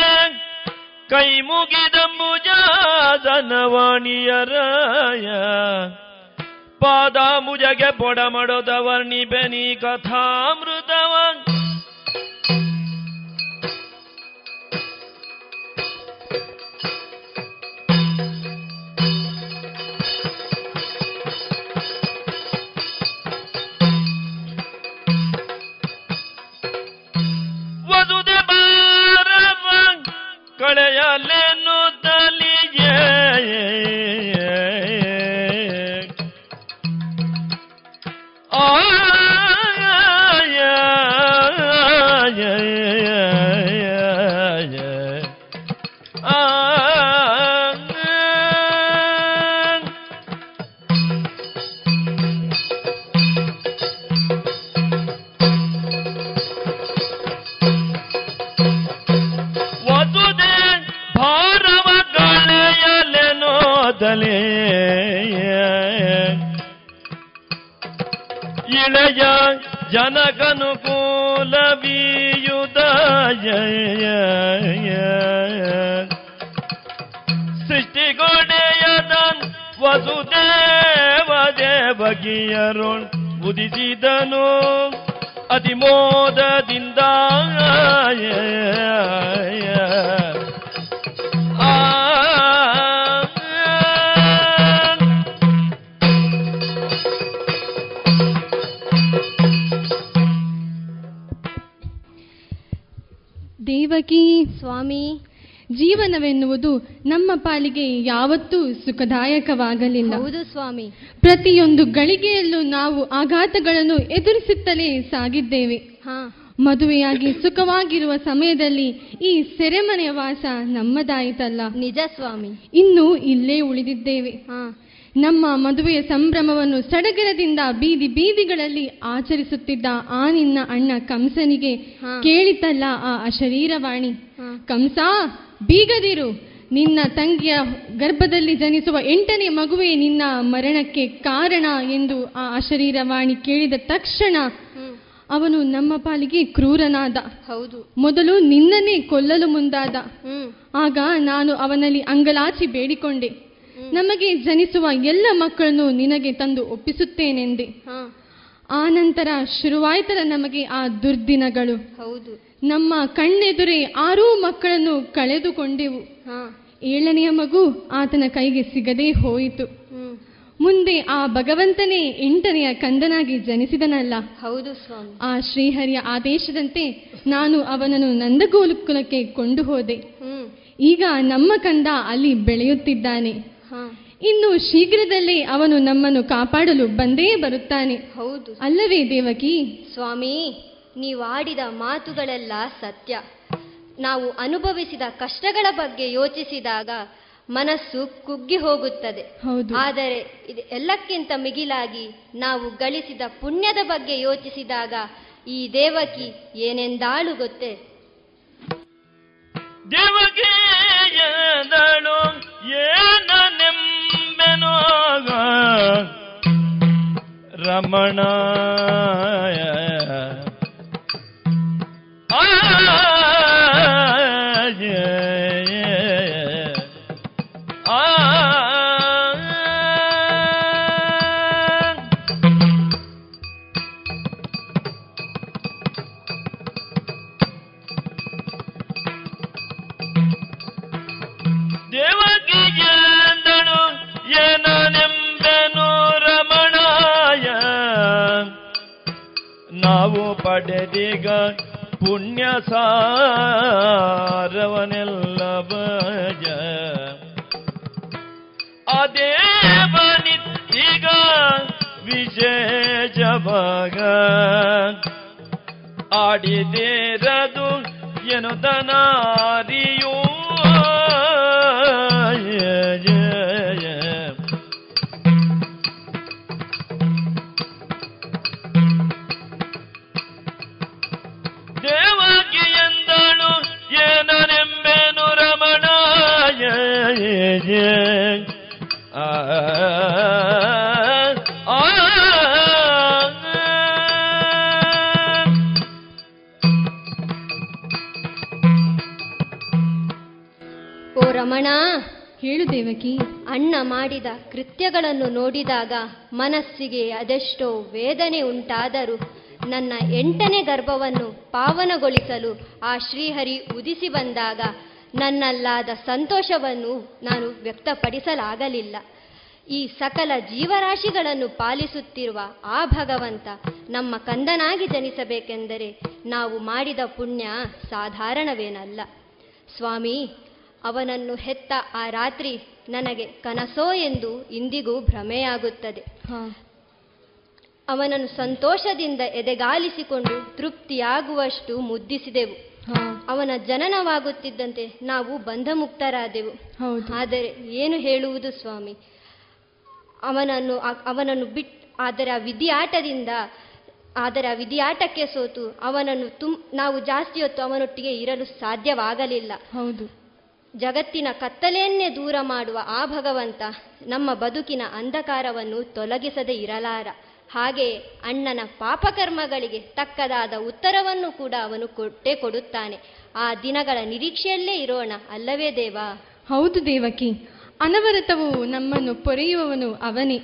ಕೈ ಮುಗಿದಂಬುಜಾಸನವಾಣಿಯರಾಯ ಪಾದ ಮುಜಗೆ ಪೊಡ ಮಾಡದ ವರ್ಣಿ ಬೆನಿ ಕಥಾಮೃತವ ಬೀಯುದಯ ಸೃಷ್ಟಿಗೊಡೆಯದನ್ ವಸುದೇವ ದೇವಕಿಯರುಳ್ ಉದಿಸಿದನು ಅತಿಮೋದದಿಂದ ದೇವಕಿ ಸ್ವಾಮಿ. ಜೀವನವೆನ್ನುವುದು ನಮ್ಮ ಪಾಲಿಗೆ ಯಾವತ್ತೂ ಸುಖದಾಯಕವಾಗಲಿಲ್ಲ. ಹೌದು ಸ್ವಾಮಿ. ಪ್ರತಿಯೊಂದು ಗಳಿಗೆಯಲ್ಲೂ ನಾವು ಆಘಾತಗಳನ್ನು ಎದುರಿಸುತ್ತಲೇ ಸಾಗಿದ್ದೇವೆ. ಹಾ. ಮದುವೆಯಾಗಿ ಸುಖವಾಗಿರುವ ಸಮಯದಲ್ಲಿ ಈ ಸೆರೆಮನೆಯ ವಾಸ ನಮ್ಮದಾಯಿತಲ್ಲ. ನಿಜ ಸ್ವಾಮಿ. ಇನ್ನು ಇಲ್ಲೇ ಉಳಿದಿದ್ದೇವೆ. ಹಾ. ನಮ್ಮ ಮದುವೆಯ ಸಂಭ್ರಮವನ್ನು ಸಡಗರದಿಂದ ಬೀದಿ ಬೀದಿಗಳಲ್ಲಿ ಆಚರಿಸುತ್ತಿದ್ದ ಆ ನಿನ್ನ ಅಣ್ಣ ಕಂಸನಿಗೆ. ಕೇಳಿತಲ್ಲ ಆ ಅಶರೀರವಾಣಿ. ಕಂಸ ಬೀಗದಿರು. ನಿನ್ನ ತಂಗಿಯ ಗರ್ಭದಲ್ಲಿ ಜನಿಸುವ ಎಂಟನೇ ಮಗುವೆ ನಿನ್ನ ಮರಣಕ್ಕೆ ಕಾರಣ ಎಂದು ಆ ಅಶರೀರವಾಣಿ ಕೇಳಿದ ತಕ್ಷಣ ಅವನು ನಮ್ಮ ಪಾಲಿಗೆ ಕ್ರೂರನಾದ. ಹೌದು. ಮೊದಲು ನಿನ್ನನ್ನೇ ಕೊಲ್ಲಲು ಮುಂದಾದ. ಆಗ ನಾನು ಅವನಲ್ಲಿ ಅಂಗಲಾಚಿ ಬೇಡಿಕೊಂಡೆ. ನಮಗೆ ಜನಿಸುವ ಎಲ್ಲ ಮಕ್ಕಳನ್ನು ನಿನಗೆ ತಂದು ಒಪ್ಪಿಸುತ್ತೇನೆಂದೆ. ಆ ನಂತರ ಶುರುವಾಯ್ತಲ್ಲ ನಮಗೆ ಆ ದುರ್ದಿನಗಳು. ಹೌದು. ನಮ್ಮ ಕಣ್ಣೆದುರೇ ಆರೂ ಮಕ್ಕಳನ್ನು ಕಳೆದುಕೊಂಡೆವು. ಹಾ. ಏಳನೆಯ ಮಗು ಆತನ ಕೈಗೆ ಸಿಗದೇ ಹೋಯಿತು. ಮುಂದೆ ಆ ಭಗವಂತನೇ ಎಂಟನೆಯ ಕಂದನಾಗಿ ಜನಿಸಿದನಲ್ಲ. ಹೌದು ಸ್ವಾಮಿ. ಆ ಶ್ರೀಹರಿಯ ಆದೇಶದಂತೆ ನಾನು ಅವನನ್ನು ನಂದಗೋಲುಕುಲಕ್ಕೆ ಕೊಂಡು ಹೋದೆ ಈಗ ನಮ್ಮ ಕಂದ ಅಲ್ಲಿ ಬೆಳೆಯುತ್ತಿದ್ದಾನೆ. ಇನ್ನು ಶೀಘ್ರದಲ್ಲೇ ಅವನು ನಮ್ಮನ್ನು ಕಾಪಾಡಲು ಬಂದೇ ಬರುತ್ತಾನೆ. ಹೌದು. ಅಲ್ಲವೇ ದೇವಕಿ? ಸ್ವಾಮಿ ನೀವಾಡಿದ ಮಾತುಗಳೆಲ್ಲ ಸತ್ಯ. ನಾವು ಅನುಭವಿಸಿದ ಕಷ್ಟಗಳ ಬಗ್ಗೆ ಯೋಚಿಸಿದಾಗ ಮನಸ್ಸು ಕುಗ್ಗಿ ಹೋಗುತ್ತದೆ. ಹೌದು. ಆದರೆ ಇದು ಎಲ್ಲಕ್ಕಿಂತ ಮಿಗಿಲಾಗಿ ನಾವು ಗಳಿಸಿದ ಪುಣ್ಯದ ಬಗ್ಗೆ ಯೋಚಿಸಿದಾಗ ಈ ದೇವಕಿ ಏನೆಂದಾಳು ಗೊತ್ತೇ? ದೇವಕಿಯದಳು ரமணாய ಪುಣ್ಯ ಸಾರವನೆಲ್ಲ ಭಜ. ಅದೇವನಿತ್ತೀಗ ವಿಶೇಷ ಭಾಗ. ಆಡಿದೇರದು ಎನ್ನುತ್ತನಾರಿಯೂ ಅಣ್ಣ ಮಾಡಿದ ಕೃತ್ಯಗಳನ್ನು ನೋಡಿದಾಗ ಮನಸ್ಸಿಗೆ ಅದೆಷ್ಟೋ ವೇದನೆ ಉಂಟಾದರೂ ನನ್ನ ಎಂಟನೇ ಗರ್ಭವನ್ನು ಪಾವನಗೊಳಿಸಲು ಆ ಶ್ರೀಹರಿ ಉದಿಸಿ ಬಂದಾಗ ನನ್ನಲ್ಲಾದ ಸಂತೋಷವನ್ನು ನಾನು ವ್ಯಕ್ತಪಡಿಸಲಾಗಲಿಲ್ಲ. ಈ ಸಕಲ ಜೀವರಾಶಿಗಳನ್ನು ಪಾಲಿಸುತ್ತಿರುವ ಆ ಭಗವಂತ ನಮ್ಮ ಕಂದನಾಗಿ ಜನಿಸಬೇಕೆಂದರೆ ನಾವು ಮಾಡಿದ ಪುಣ್ಯ ಸಾಧಾರಣವೇನಲ್ಲ. ಸ್ವಾಮಿ ಅವನನ್ನು ಹೆತ್ತ ಆ ರಾತ್ರಿ ನನಗೆ ಕನಸೋ ಎಂದು ಇಂದಿಗೂ ಭ್ರಮೆಯಾಗುತ್ತದೆ. ಅವನನ್ನು ಸಂತೋಷದಿಂದ ಎದೆಗಾಲಿಸಿಕೊಂಡು ತೃಪ್ತಿಯಾಗುವಷ್ಟು ಮುದ್ದಿಸಿದೆವು. ಅವನ ಜನನವಾಗುತ್ತಿದ್ದಂತೆ ನಾವು ಬಂಧಮುಕ್ತರಾದೆವು. ಆದರೆ ಏನು ಹೇಳುವುದು ಸ್ವಾಮಿ? ಅವನನ್ನು ಅವನನ್ನು ಬಿಟ್ ಆದರೆ ಆ ವಿಧಿಯಾಟದಿಂದ ಆದರೆ ಆ ವಿಧಿಯಾಟಕ್ಕೆ ಸೋತು ಅವನನ್ನು ತುಂ ನಾವು ಜಾಸ್ತಿ ಹೊತ್ತು ಅವನೊಟ್ಟಿಗೆ ಇರಲು ಸಾಧ್ಯವಾಗಲಿಲ್ಲ. ಹೌದು. ಜಗತ್ತಿನ ಕತ್ತಲೆಯನ್ನೇ ದೂರ ಮಾಡುವ ಆ ಭಗವಂತ ನಮ್ಮ ಬದುಕಿನ ಅಂಧಕಾರವನ್ನು ತೊಲಗಿಸದೆ ಇರಲಾರ. ಹಾಗೆ ಅಣ್ಣನ ಪಾಪಕರ್ಮಗಳಿಗೆ ತಕ್ಕದಾದ ಉತ್ತರವನ್ನು ಕೂಡ ಅವನು ಕೊಟ್ಟೇ ಕೊಡುತ್ತಾನೆ. ಆ ದಿನಗಳ ನಿರೀಕ್ಷೆಯಲ್ಲೇ ಇರೋಣ ಅಲ್ಲವೇ ದೇವ? ಹೌದು ದೇವಕಿ. ಅನವರತವು ನಮ್ಮನ್ನು ಪೊರೆಯುವವನು ಅವನೇ.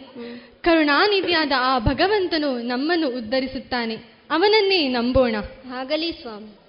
ಕರುಣಾನಿಧಿಯಾದ ಆ ಭಗವಂತನು ನಮ್ಮನ್ನು ಉದ್ಧರಿಸುತ್ತಾನೆ. ಅವನನ್ನೇ ನಂಬೋಣ. ಆಗಲಿ ಸ್ವಾಮಿ.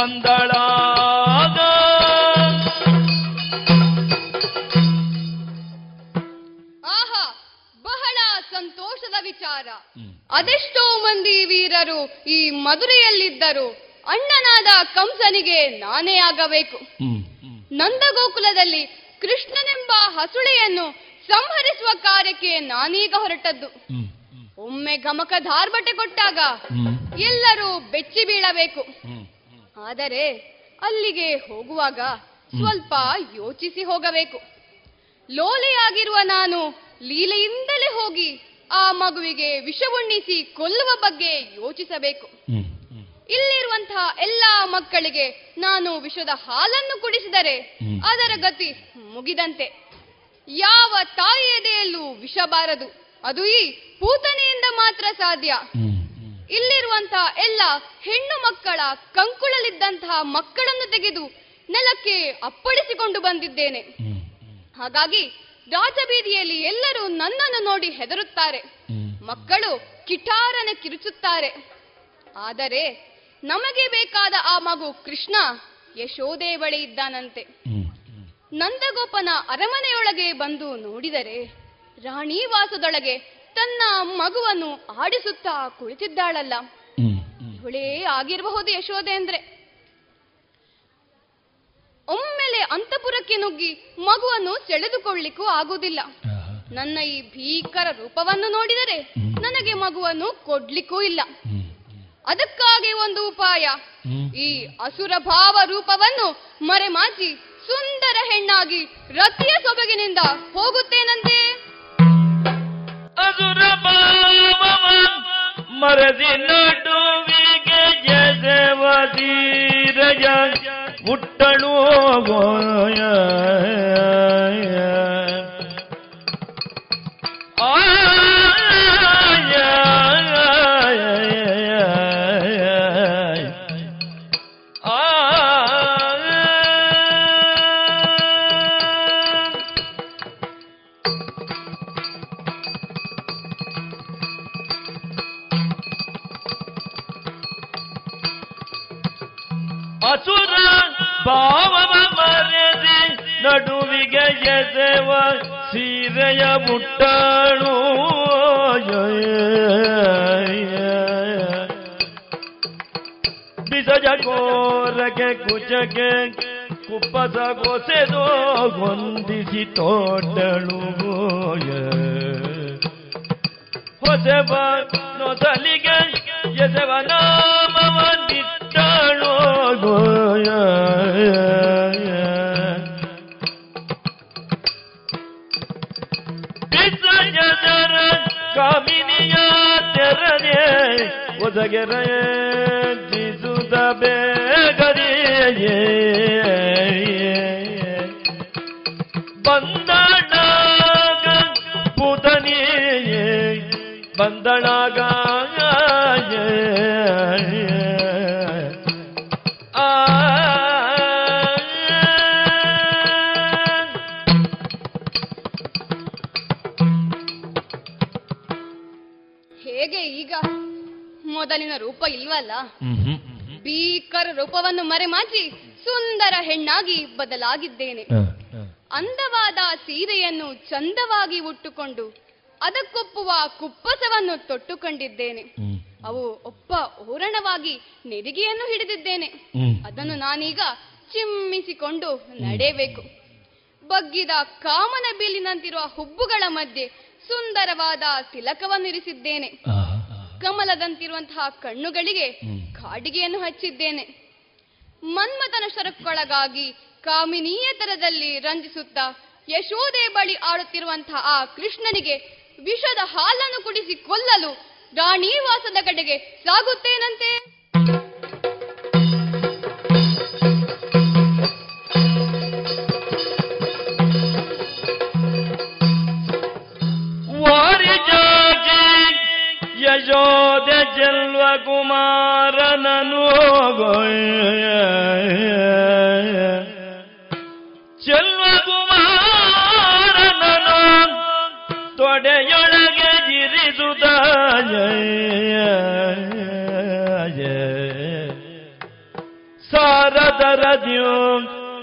ಬಂದಳಾಗ ಆಹಾ ಬಹಳ ಸಂತೋಷದ ವಿಚಾರ. ಅದೆಷ್ಟೋ ಮಂದಿ ವೀರರು ಈ ಮಧುರೆಯಲ್ಲಿದ್ದರು ಅಣ್ಣನಾದ ಕಂಸನಿಗೆ ನಾನೇ ಆಗಬೇಕು. ನಂದಗೋಕುಲದಲ್ಲಿ ಕೃಷ್ಣನೆಂಬ ಹಸುಳೆಯನ್ನು ಸಂಹರಿಸುವ ಕಾರ್ಯಕ್ಕೆ ನಾನೀಗ ಹೊರಟದ್ದು. ಒಮ್ಮೆ ಗಮಕ ಧಾರ್ಬಟೆ ಕೊಟ್ಟಾಗ ಎಲ್ಲರೂ ಬೆಚ್ಚಿ ಬೀಳಬೇಕು ಆದರೆ ಅಲ್ಲಿಗೆ ಹೋಗುವಾಗ ಸ್ವಲ್ಪ ಯೋಚಿಸಿ ಹೋಗಬೇಕು. ಲೋಲೆಯಾಗಿರುವ ನಾನು ಲೀಲೆಯಿಂದಲೇ ಹೋಗಿ ಆ ಮಗುವಿಗೆ ವಿಷವುಣ್ಣಿಸಿ ಕೊಲ್ಲುವ ಬಗ್ಗೆ ಯೋಚಿಸಬೇಕು. ಇಲ್ಲಿರುವಂತಹ ಎಲ್ಲಾ ಮಕ್ಕಳಿಗೆ ನಾನು ವಿಷದ ಹಾಲನ್ನು ಕುಡಿಸಿದರೆ ಅದರ ಗತಿ ಮುಗಿದಂತೆ. ಯಾವ ತಾಯಿ ಎದೆಯಲ್ಲೂ ವಿಷ ಬಾರದು ಅದು ಈ ಪೂತನೆಯಿಂದ ಮಾತ್ರ ಸಾಧ್ಯ. ಇಲ್ಲಿರುವಂತಹ ಎಲ್ಲ ಹೆಣ್ಣು ಮಕ್ಕಳ ಕಂಕುಳಲ್ಲಿದ್ದಂತಹ ಮಕ್ಕಳನ್ನು ತೆಗೆದು ನೆಲಕ್ಕೆ ಅಪ್ಪಳಿಸಿಕೊಂಡು ಬಂದಿದ್ದೇನೆ. ಹಾಗಾಗಿ ರಾಜಬೀದಿಯಲ್ಲಿ ಎಲ್ಲರೂ ನನ್ನನ್ನು ನೋಡಿ ಹೆದರುತ್ತಾರೆ. ಮಕ್ಕಳು ಕಿಟಾರನೆ ಕಿರುಚುತ್ತಾರೆ. ಆದರೆ ನಮಗೆ ಬೇಕಾದ ಆ ಮಗು ಕೃಷ್ಣ ಯಶೋದೆ ಬಳಿ ಇದ್ದಾನಂತೆ. ನಂದಗೋಪನ ಅರಮನೆಯೊಳಗೆ ಬಂದು ನೋಡಿದರೆ ರಾಣಿ ವಾಸದೊಳಗೆ ತನ್ನ ಮಗುವನ್ನು ಆಡಿಸುತ್ತಾ ಕುಳಿತಿದ್ದಾಳಲ್ಲ. ಇವಳೇ ಆಗಿರಬಹುದು ಯಶೋಧೆ ಅಂದ್ರೆ. ಒಮ್ಮೆಲೆ ಅಂತಪುರಕ್ಕೆ ನುಗ್ಗಿ ಮಗುವನ್ನು ಸೆಳೆದುಕೊಳ್ಳಿಕ್ಕೂ ಆಗುವುದಿಲ್ಲ. ನನ್ನ ಈ ಭೀಕರ ರೂಪವನ್ನು ನೋಡಿದರೆ ನನಗೆ ಮಗುವನ್ನು ಕೊಡ್ಲಿಕ್ಕೂ ಇಲ್ಲ. ಅದಕ್ಕಾಗಿ ಒಂದು ಉಪಾಯ. ಈ ಅಸುರ ಭಾವ ರೂಪವನ್ನು ಮರೆಮಾಚಿ ಸುಂದರ ಹೆಣ್ಣಾಗಿ ರತಿಯ ಸೊಬಗಿನಿಂದ ಹೋಗುತ್ತೇನಂತೆ? ಅಸುರ ಭಾವವ ಮರದಿ ನಡುವಿಗೆ ಜಸವದೀರಜ ಮುಟ್ಟಳು ಗೋಯ ಅಸುರ ನಡುವಿಗೆ ಎಸೆವ ಸೀರೆಯ ಮುಟ್ಟಳು ಬಿಸಜ ಕೋರಗೆ ಕುಚಗೆ ಕುಪ್ಪಸ ಕೊಸೆದೋ ಹೊಂದಿಸಿ ತೋಟಳು ಹೊಸೆವ ನೊಸಲಿಗೆ ಎಸೆವ ನಾಮವ ನಿಟ್ಟಳು ಗೋಯ ಬಿಸಜರ ಕಾಮಿನಿಯ ತೆರನೆ ಒದಗೆರೆ ಜಿಸುದ ಬೇಗರಿಯೇ ಬಂದಣಾಗ ಪುತನಿಯೇ ಬಂದಣಾಗ ಮೊದಲಿನ ರೂಪ ಇಲ್ವಲ್ಲ? ಭೀಕರ ರೂಪವನ್ನು ಮರೆಮಾಚಿ ಸುಂದರ ಹೆಣ್ಣಾಗಿ ಬದಲಾಗಿದ್ದೇನೆ. ಅಂದವಾದ ಸೀರೆಯನ್ನು ಚಂದವಾಗಿ ಉಟ್ಟುಕೊಂಡು ಅದಕ್ಕೊಪ್ಪುವ ಕುಪ್ಪಸವನ್ನು ತೊಟ್ಟುಕೊಂಡಿದ್ದೇನೆ. ಅವು ಒಪ್ಪ ಓರಣವಾಗಿ ನೆರಿಗೆಯನ್ನು ಹಿಡಿದಿದ್ದೇನೆ. ಅದನ್ನು ನಾನೀಗ ಚಿಮ್ಮಿಸಿಕೊಂಡು ನಡೆಯಬೇಕು. ಬಗ್ಗಿದ ಕಾಮನ ಬೀಲಿನಂತಿರುವ ಹುಬ್ಬುಗಳ ಮಧ್ಯೆ ಸುಂದರವಾದ ತಿಲಕವನ್ನಿರಿಸಿದ್ದೇನೆ. ಕಮಲದಂತಿರುವಂತಹ ಕಣ್ಣುಗಳಿಗೆ ಕಾಡಿಗೆಯನ್ನು ಹಚ್ಚಿದ್ದೇನೆ. ಮನ್ಮಥನ ಶರಕ್ಕೊಳಗಾಗಿ ಕಾಮಿನೀಯ ತರದಲ್ಲಿ ರಂಜಿಸುತ್ತಾ ಯಶೋದೆ ಬಳಿ ಆಡುತ್ತಿರುವಂತಹ ಆ ಕೃಷ್ಣನಿಗೆ ವಿಷದ ಹಾಲನ್ನು ಕುಡಿಸಿ ಕೊಲ್ಲಲು ರಾಣಿವಾಸದ ಕಡೆಗೆ ಸಾಗುತ್ತೇನಂತೆ? ಯಶೋದೆ ನನು ಕುಮಾರನನು ಚೆಲ್ವ ಕುಮಾರನನು ತೊಡೆಯೊಳಗೆ ಜಿರಿಸುತ್ತ ಸಾರದರದ್ಯೋ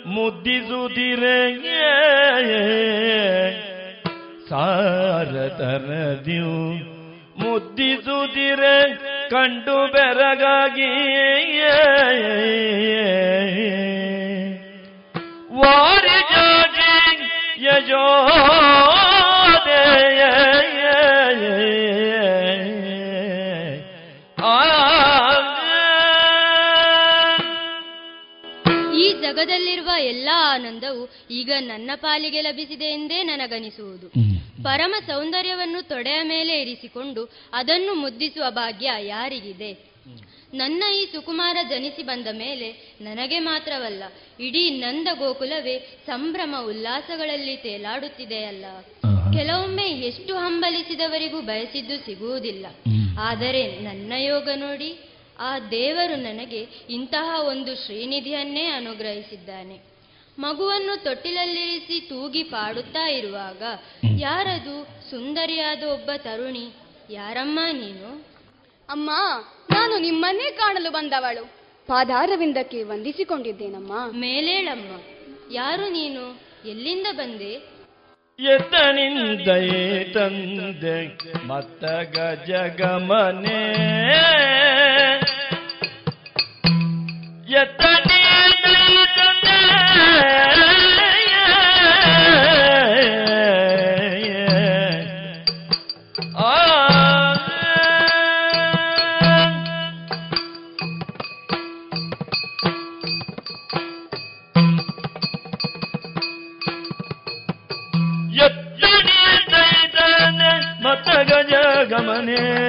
ಮುದ್ದಿಸುತ್ತಿರೆ ಸಾರದರದ್ಯು ಮುದ್ದಿಸುತ್ತಿರೆ ಕಂಡು ಬೆರಗಾಗಿ ವಾರಿ ಜಾಗಿ ಆ ಈ ಜಗದಲ್ಲಿರುವ ಎಲ್ಲಾ ಆನಂದವು ಈಗ ನನ್ನ ಪಾಲಿಗೆ ಲಭಿಸಿದೆ ಎಂದೇ ನನಗನಿಸುವುದು. ಪರಮ ಸೌಂದರ್ಯವನ್ನು ತೊಡೆಯ ಮೇಲೆ ಇರಿಸಿಕೊಂಡು ಅದನ್ನು ಮುದ್ದಿಸುವ ಭಾಗ್ಯ ಯಾರಿಗಿದೆ? ನನ್ನ ಈ ಸುಕುಮಾರ ಜನಿಸಿ ಬಂದ ಮೇಲೆ ನನಗೆ ಮಾತ್ರವಲ್ಲ ಇಡೀ ನಂದ ಗೋಕುಲವೇ ಸಂಭ್ರಮ ಉಲ್ಲಾಸಗಳಲ್ಲಿ ತೇಲಾಡುತ್ತಿದೆಯಲ್ಲ ಕೆಲವೊಮ್ಮೆ ಎಷ್ಟು ಹಂಬಲಿಸಿದವರಿಗೂ ಬಯಸಿದ್ದು ಸಿಗುವುದಿಲ್ಲ. ಆದರೆ ನನ್ನ ಯೋಗ ನೋಡಿ ಆ ದೇವರು ನನಗೆ ಇಂತಹ ಒಂದು ಶ್ರೀನಿಧಿಯನ್ನೇ ಅನುಗ್ರಹಿಸಿದ್ದಾನೆ. ಮಗುವನ್ನು ತೊಟ್ಟಿಲಲ್ಲಿರಿಸಿ ತೂಗಿ ಪಾಡುತ್ತಾ ಇರುವಾಗ ಯಾರದು? ಸುಂದರಿಯಾದ ಒಬ್ಬ ತರುಣಿ. ಯಾರಮ್ಮ ನೀನು? ಅಮ್ಮ ನಾನು ನಿಮ್ಮನ್ನೇ ಕಾಣಲು ಬಂದವಳು. ಪಾದಾರವಿಂದಕ್ಕೆ ವಂದಿಸಿಕೊಂಡಿದ್ದೇನಮ್ಮ. ಮೇಲೇಳಮ್ಮ ಯಾರು ನೀನು? ಎಲ್ಲಿಂದ ಬಂದೆ? ಎತ್ತನಿಂದಯೇ ತಂದೆ ಮತ್ತ ಗಜಗಮನೆ ಎತ್ತನಿಂದಯೇ ಗಮನೆ.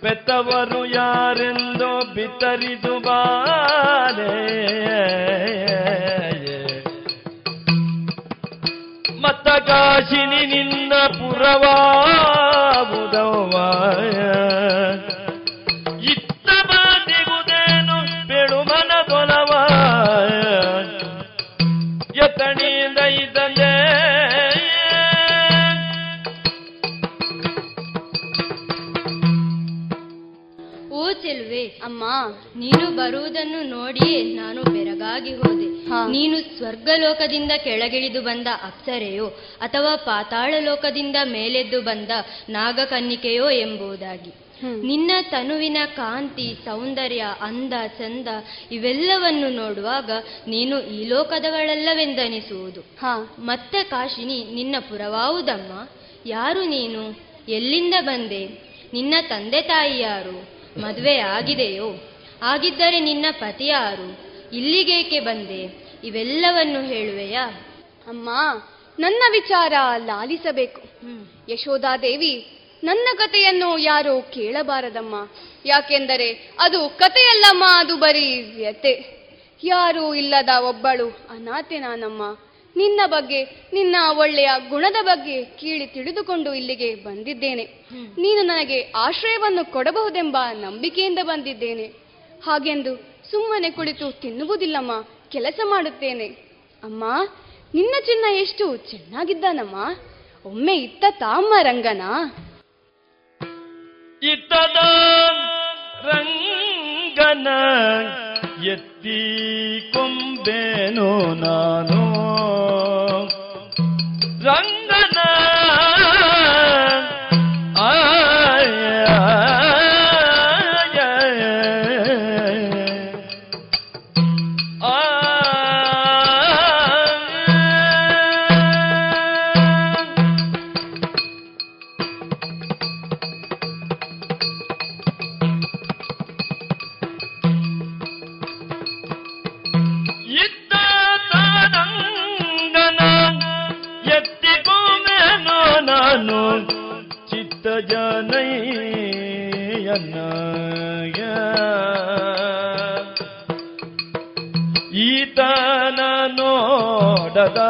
ಪೆತ್ತವರು ಯಾರೆಂದು ಬಿತ್ತರಿದು ಬಾರೆ ಮತ್ತ ಕಾಶಿನಿ ನಿನ್ನ ಪುರವಾವುದವ್ವ ನೀನು ಬರುವುದನ್ನು ನೋಡಿ ನಾನು ಬೆರಗಾಗಿ ಹೋದೆ. ನೀನು ಸ್ವರ್ಗಲೋಕದಿಂದ ಕೆಳಗಿಳಿದು ಬಂದ ಅಪ್ಸರೆಯೋ ಅಥವಾ ಪಾತಾಳ ಲೋಕದಿಂದ ಮೇಲೆದ್ದು ಬಂದ ನಾಗಕನ್ನಿಕೆಯೋ ಎಂಬುದಾಗಿ. ನಿನ್ನ ತನುವಿನ ಕಾಂತಿ ಸೌಂದರ್ಯ ಅಂದ ಚಂದ ಇವೆಲ್ಲವನ್ನು ನೋಡುವಾಗ ನೀನು ಈ ಲೋಕದವಳಲ್ಲವೆಂದನಿಸುವುದು. ಹಾ. ಮತ್ತೆ ಕಾಶಿನಿ ನಿನ್ನ ಪುರವಾವುದಮ್ಮ? ಯಾರು ನೀನು? ಎಲ್ಲಿಂದ ಬಂದೆ? ನಿನ್ನ ತಂದೆ ತಾಯಿ ಯಾರು ಮದುವೆ ಆಗಿದೆಯೋ? ಆಗಿದ್ದರೆ ನಿನ್ನ ಪತಿಯಾರು ಇಲ್ಲಿಗೇಕೆ ಬಂದೆ? ಇವೆಲ್ಲವನ್ನು ಹೇಳುವೆಯಾ? ಅಮ್ಮ ನನ್ನ ವಿಚಾರ ಲಾಲಿಸಬೇಕು. ಯಶೋಧಾದೇವಿ ನನ್ನ ಕಥೆಯನ್ನು ಯಾರು ಕೇಳಬಾರದಮ್ಮ. ಯಾಕೆಂದರೆ ಅದು ಕಥೆಯಲ್ಲಮ್ಮ ಅದು ಬರೀ ವ್ಯತೆ ಯಾರೂ ಇಲ್ಲದ ಒಬ್ಬಳು ಅನಾಥೆ ನಾನಮ್ಮ. ನಿನ್ನ ಬಗ್ಗೆ ನಿನ್ನ ಒಳ್ಳೆಯ ಗುಣದ ಬಗ್ಗೆ ಕೀಳಿ ತಿಳಿದುಕೊಂಡು ಇಲ್ಲಿಗೆ ಬಂದಿದ್ದೇನೆ. ನೀನು ನನಗೆ ಆಶ್ರಯವನ್ನು ಕೊಡಬಹುದೆಂಬ ನಂಬಿಕೆಯಿಂದ ಬಂದಿದ್ದೇನೆ. ಹಾಗೆಂದು ಸುಮ್ಮನೆ ಕುಳಿತು ತಿನ್ನುವುದಿಲ್ಲಮ್ಮ ಕೆಲಸ ಮಾಡುತ್ತೇನೆ. ಅಮ್ಮ ನಿನ್ನ ಚಿನ್ನ ಎಷ್ಟು ಚೆನ್ನಾಗಿದ್ದಾನಮ್ಮ. ಒಮ್ಮೆ ಇತ್ತ ತಾಮ್ಮ ರಂಗನ. ಇತ್ತದ ರಂಗನ. ಎತ್ತಿ ಕೊಂಬೇನು ನಾನು. ರಂಗನ ನೋಡದ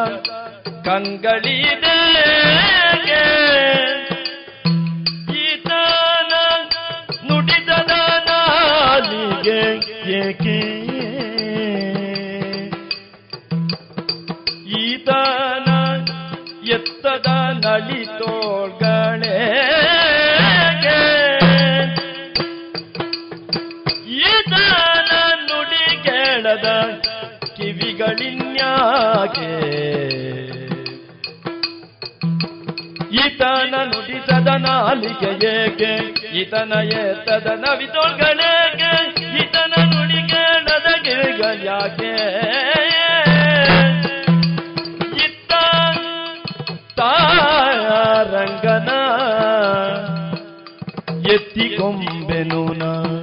ನುಡಿಸದ ನಾಲಿಗೆ ಏಕೆ? ಈತನ ಎತ್ತದ ನವಿತೋಳ್ಗಳೇಕೆ ಈತನ ನುಡಿಗೆ ಕೇಳದ ಯಾಕೆ? ಇತ್ತ ತಾರಂಗನ ಎತ್ತಿಕೊಂಬೆನು ನಾಯ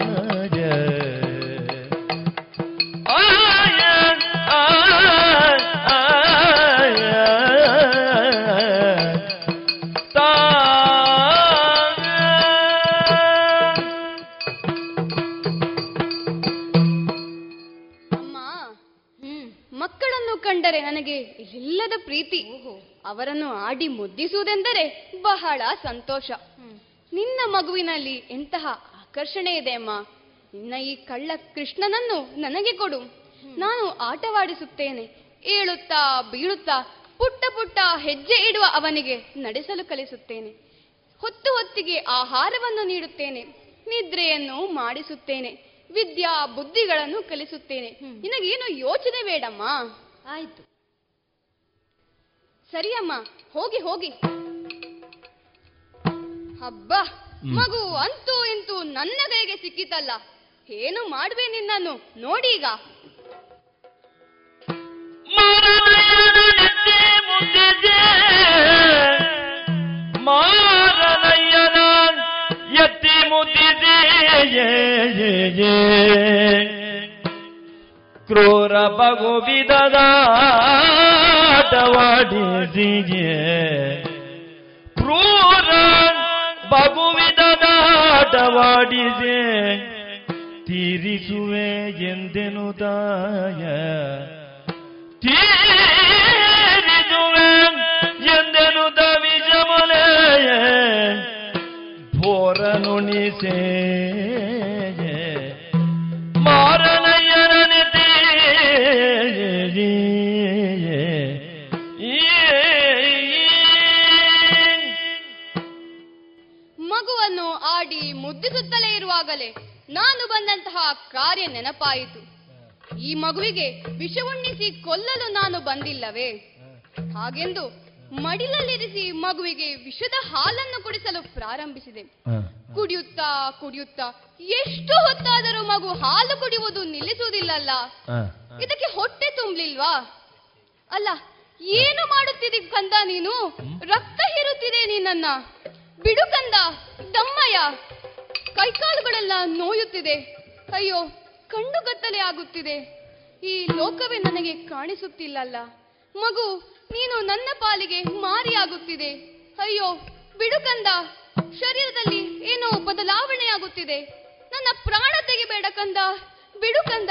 ಅವರನ್ನು ಆಡಿ ಮುದ್ದಿಸುವುದೆಂದರೆ ಬಹಳ ಸಂತೋಷ. ನಿನ್ನ ಮಗುವಿನಲ್ಲಿ ಎಂತಹ ಆಕರ್ಷಣೆ ಇದೆ ಅಮ್ಮ? ನಿನ್ನ ಈ ಕಳ್ಳ ಕೃಷ್ಣನನ್ನು ನನಗೆ ಕೊಡು. ನಾನು ಆಟವಾಡಿಸುತ್ತೇನೆ. ಏಳುತ್ತಾ ಬೀಳುತ್ತಾ ಪುಟ್ಟ ಪುಟ್ಟ ಹೆಜ್ಜೆ ಇಡುವ ಅವನಿಗೆ ನಡೆಸಲು ಕಲಿಸುತ್ತೇನೆ. ಹೊತ್ತು ಹೊತ್ತಿಗೆ ಆಹಾರವನ್ನು ನೀಡುತ್ತೇನೆ. ನಿದ್ರೆಯನ್ನು ಮಾಡಿಸುತ್ತೇನೆ. ವಿದ್ಯಾ ಬುದ್ಧಿಗಳನ್ನು ಕಲಿಸುತ್ತೇನೆ. ನಿನಗೇನು ಯೋಚನೆ ಬೇಡಮ್ಮ? ಆಯ್ತು. ಸರಿಯಮ್ಮ ಹೋಗಿ ಹೋಗಿ. ಹಬ್ಬ ಮಗು ಅಂತೂ ಇಂತೂ ನನ್ನ ಕೈಗೆ ಸಿಕ್ಕಿತಲ್ಲ. ಏನು ಮಾಡುವೆ ನಿನ್ನನ್ನು? ನೋಡೀಗ ಮಾರನಯ್ಯನ ಎತ್ತಿ ಮುದ್ದಿದೆ ಕ್ರೂರ ಬಗು ವಿಧದಾಟವಾಡಿಸಿಗೆ ಕ್ರೂರ ಬಗು ವಿಧದಾಟವಾಡಿಸೆ ತೀರಿಸುವೆ ಎಂದೆನು ತಾಯ. ತೀರಿಸುವೆ ಎಂದೆನು ದವಿಜಮಲೆಯ ಭೋರನುಣಿಸೆ ಬಂದಂತಹ ಕಾರ್ಯ ನೆನಪಾಯಿತು. ಈ ಮಗುವಿಗೆ ವಿಷ ಉಣ್ಣಿಸಿ ಕೊಲ್ಲಲು ನಾನು ಬಂದಿಲ್ಲವೇ? ಹಾಗೆಂದು ಮಡಿಲಲ್ಲಿರಿಸಿ ಮಗುವಿಗೆ ವಿಷದ ಹಾಲನ್ನು ಕುಡಿಸಲು ಪ್ರಾರಂಭಿಸಿದೆ. ಕುಡಿಯುತ್ತಾ ಕುಡಿಯುತ್ತಾ ಎಷ್ಟು ಹೊತ್ತಾದರೂ ಮಗು ಹಾಲು ಕುಡಿಯುವುದು ನಿಲ್ಲಿಸುವುದಿಲ್ಲಲ್ಲ. ಇದಕ್ಕೆ ಹೊಟ್ಟೆ ತುಂಬಲಿಲ್ವಾ? ಅಲ್ಲ ಏನು ಮಾಡುತ್ತಿದಿ ಕಂದ ನೀನು? ರಕ್ತ ಹೀರುತ್ತಿದೆ ನೀನನ್ನ. ಬಿಡು ಕಂದ ದಮ್ಮಯ್ಯ. ಕೈಕಾಲುಗಳೆಲ್ಲ ನೋಯುತ್ತಿದೆ. ಅಯ್ಯೋ, ಕಣ್ಣು ಗತ್ತಲೆ ಆಗುತ್ತಿದೆ. ಈ ಲೋಕವೇ ನನಗೆ ಕಾಣಿಸುತ್ತಿಲ್ಲಲ್ಲ. ಮಗು, ನೀನು ನನ್ನ ಪಾಲಿಗೆ ಮಾರಿಯಾಗುತ್ತಿದೆ. ಅಯ್ಯೋ ಬಿಡುಕಂದ ಶರೀರದಲ್ಲಿ ಏನೋ ಬದಲಾವಣೆಯಾಗುತ್ತಿದೆ. ನನ್ನ ಪ್ರಾಣ ತೆಗೆಬೇಡ ಕಂದ. ಬಿಡುಕಂದ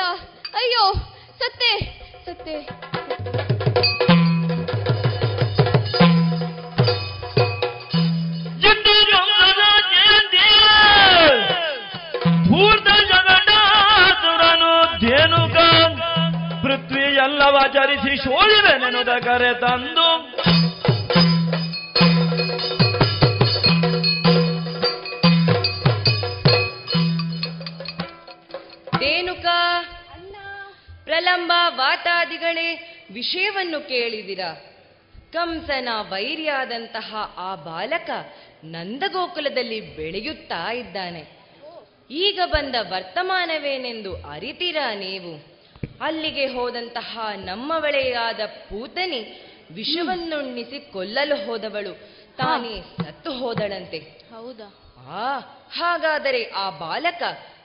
ಅಯ್ಯೋ, ಸತ್ತೆ ಸತ್ತೆ. ಭೂತ ಜಗನ್ನಾಥುರನು ಧೇನುಕ ಪೃಥ್ವಿ ಎಲ್ಲವ ಚರಿಸಿ ಶೋಳಿದೆ ನೆನದ ಕರೆ ತಂದು. ರೇಣುಕ ಪ್ರಲಂಬ ವಾತಾದಿಗಳೇ ವಿಷಯವನ್ನು ಕೇಳಿದಿರ. ಕಂಸನ ವೈರಿಯಾದಂತಹ ಆ ಬಾಲಕ ನಂದಗೋಕುಲದಲ್ಲಿ ಬೆಳೆಯುತ್ತಾ ಇದ್ದಾನೆ. ಈಗ ಬಂದ ವರ್ತಮಾನವೇನೆಂದು ಅರಿತಿರ ನೀವು? ಅಲ್ಲಿಗೆ ಹೋದಂತಹ ನಮ್ಮವಳೆಯಾದ ಪೂತನಿ ವಿಷವನ್ನುಣ್ಣಿಸಿ ಕೊಲ್ಲಲು ಹೋದವಳು. ತಾನೇ ಸತ್ತು ಹೋದಳಂತೆ. ಹೌದಾ? ಆ ಹಾಗಾದರೆ ಆ ಬಾಲಕ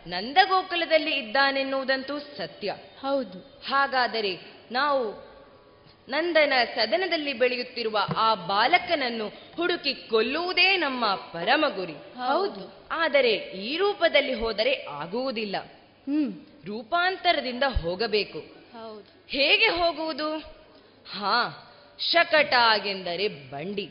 ನಂದಗೋಕುಲದಲ್ಲಿ ಇದ್ದಾನೆನ್ನುವುದಂತೂ ಸತ್ಯ. ಹೌದು. ಹಾಗಾದರೆ ನಾವು ನಂದನ ಸದನದಲ್ಲಿ ಬೆಳೆಯುತ್ತಿರುವ ಆ ಬಾಲಕನನ್ನು ಹುಡುಕಿ ಕೊಲ್ಲುವುದೇ ನಮ್ಮ ಪರಮ ಗುರಿ. ಹೌದು. ಆದರೆ ಈ ರೂಪದಲ್ಲಿ ಹೋದರೆ ಆಗುವುದಿಲ್ಲ. ಹ್ಮ್. ರೂಪಾಂತರದಿಂದ ಹೋಗಬೇಕು. ಹೌದು. ಹೇಗೆ ಹೋಗುವುದು? ಹಾ ಶಕಟ ಎಂದರೆ ಬಂಡಿ.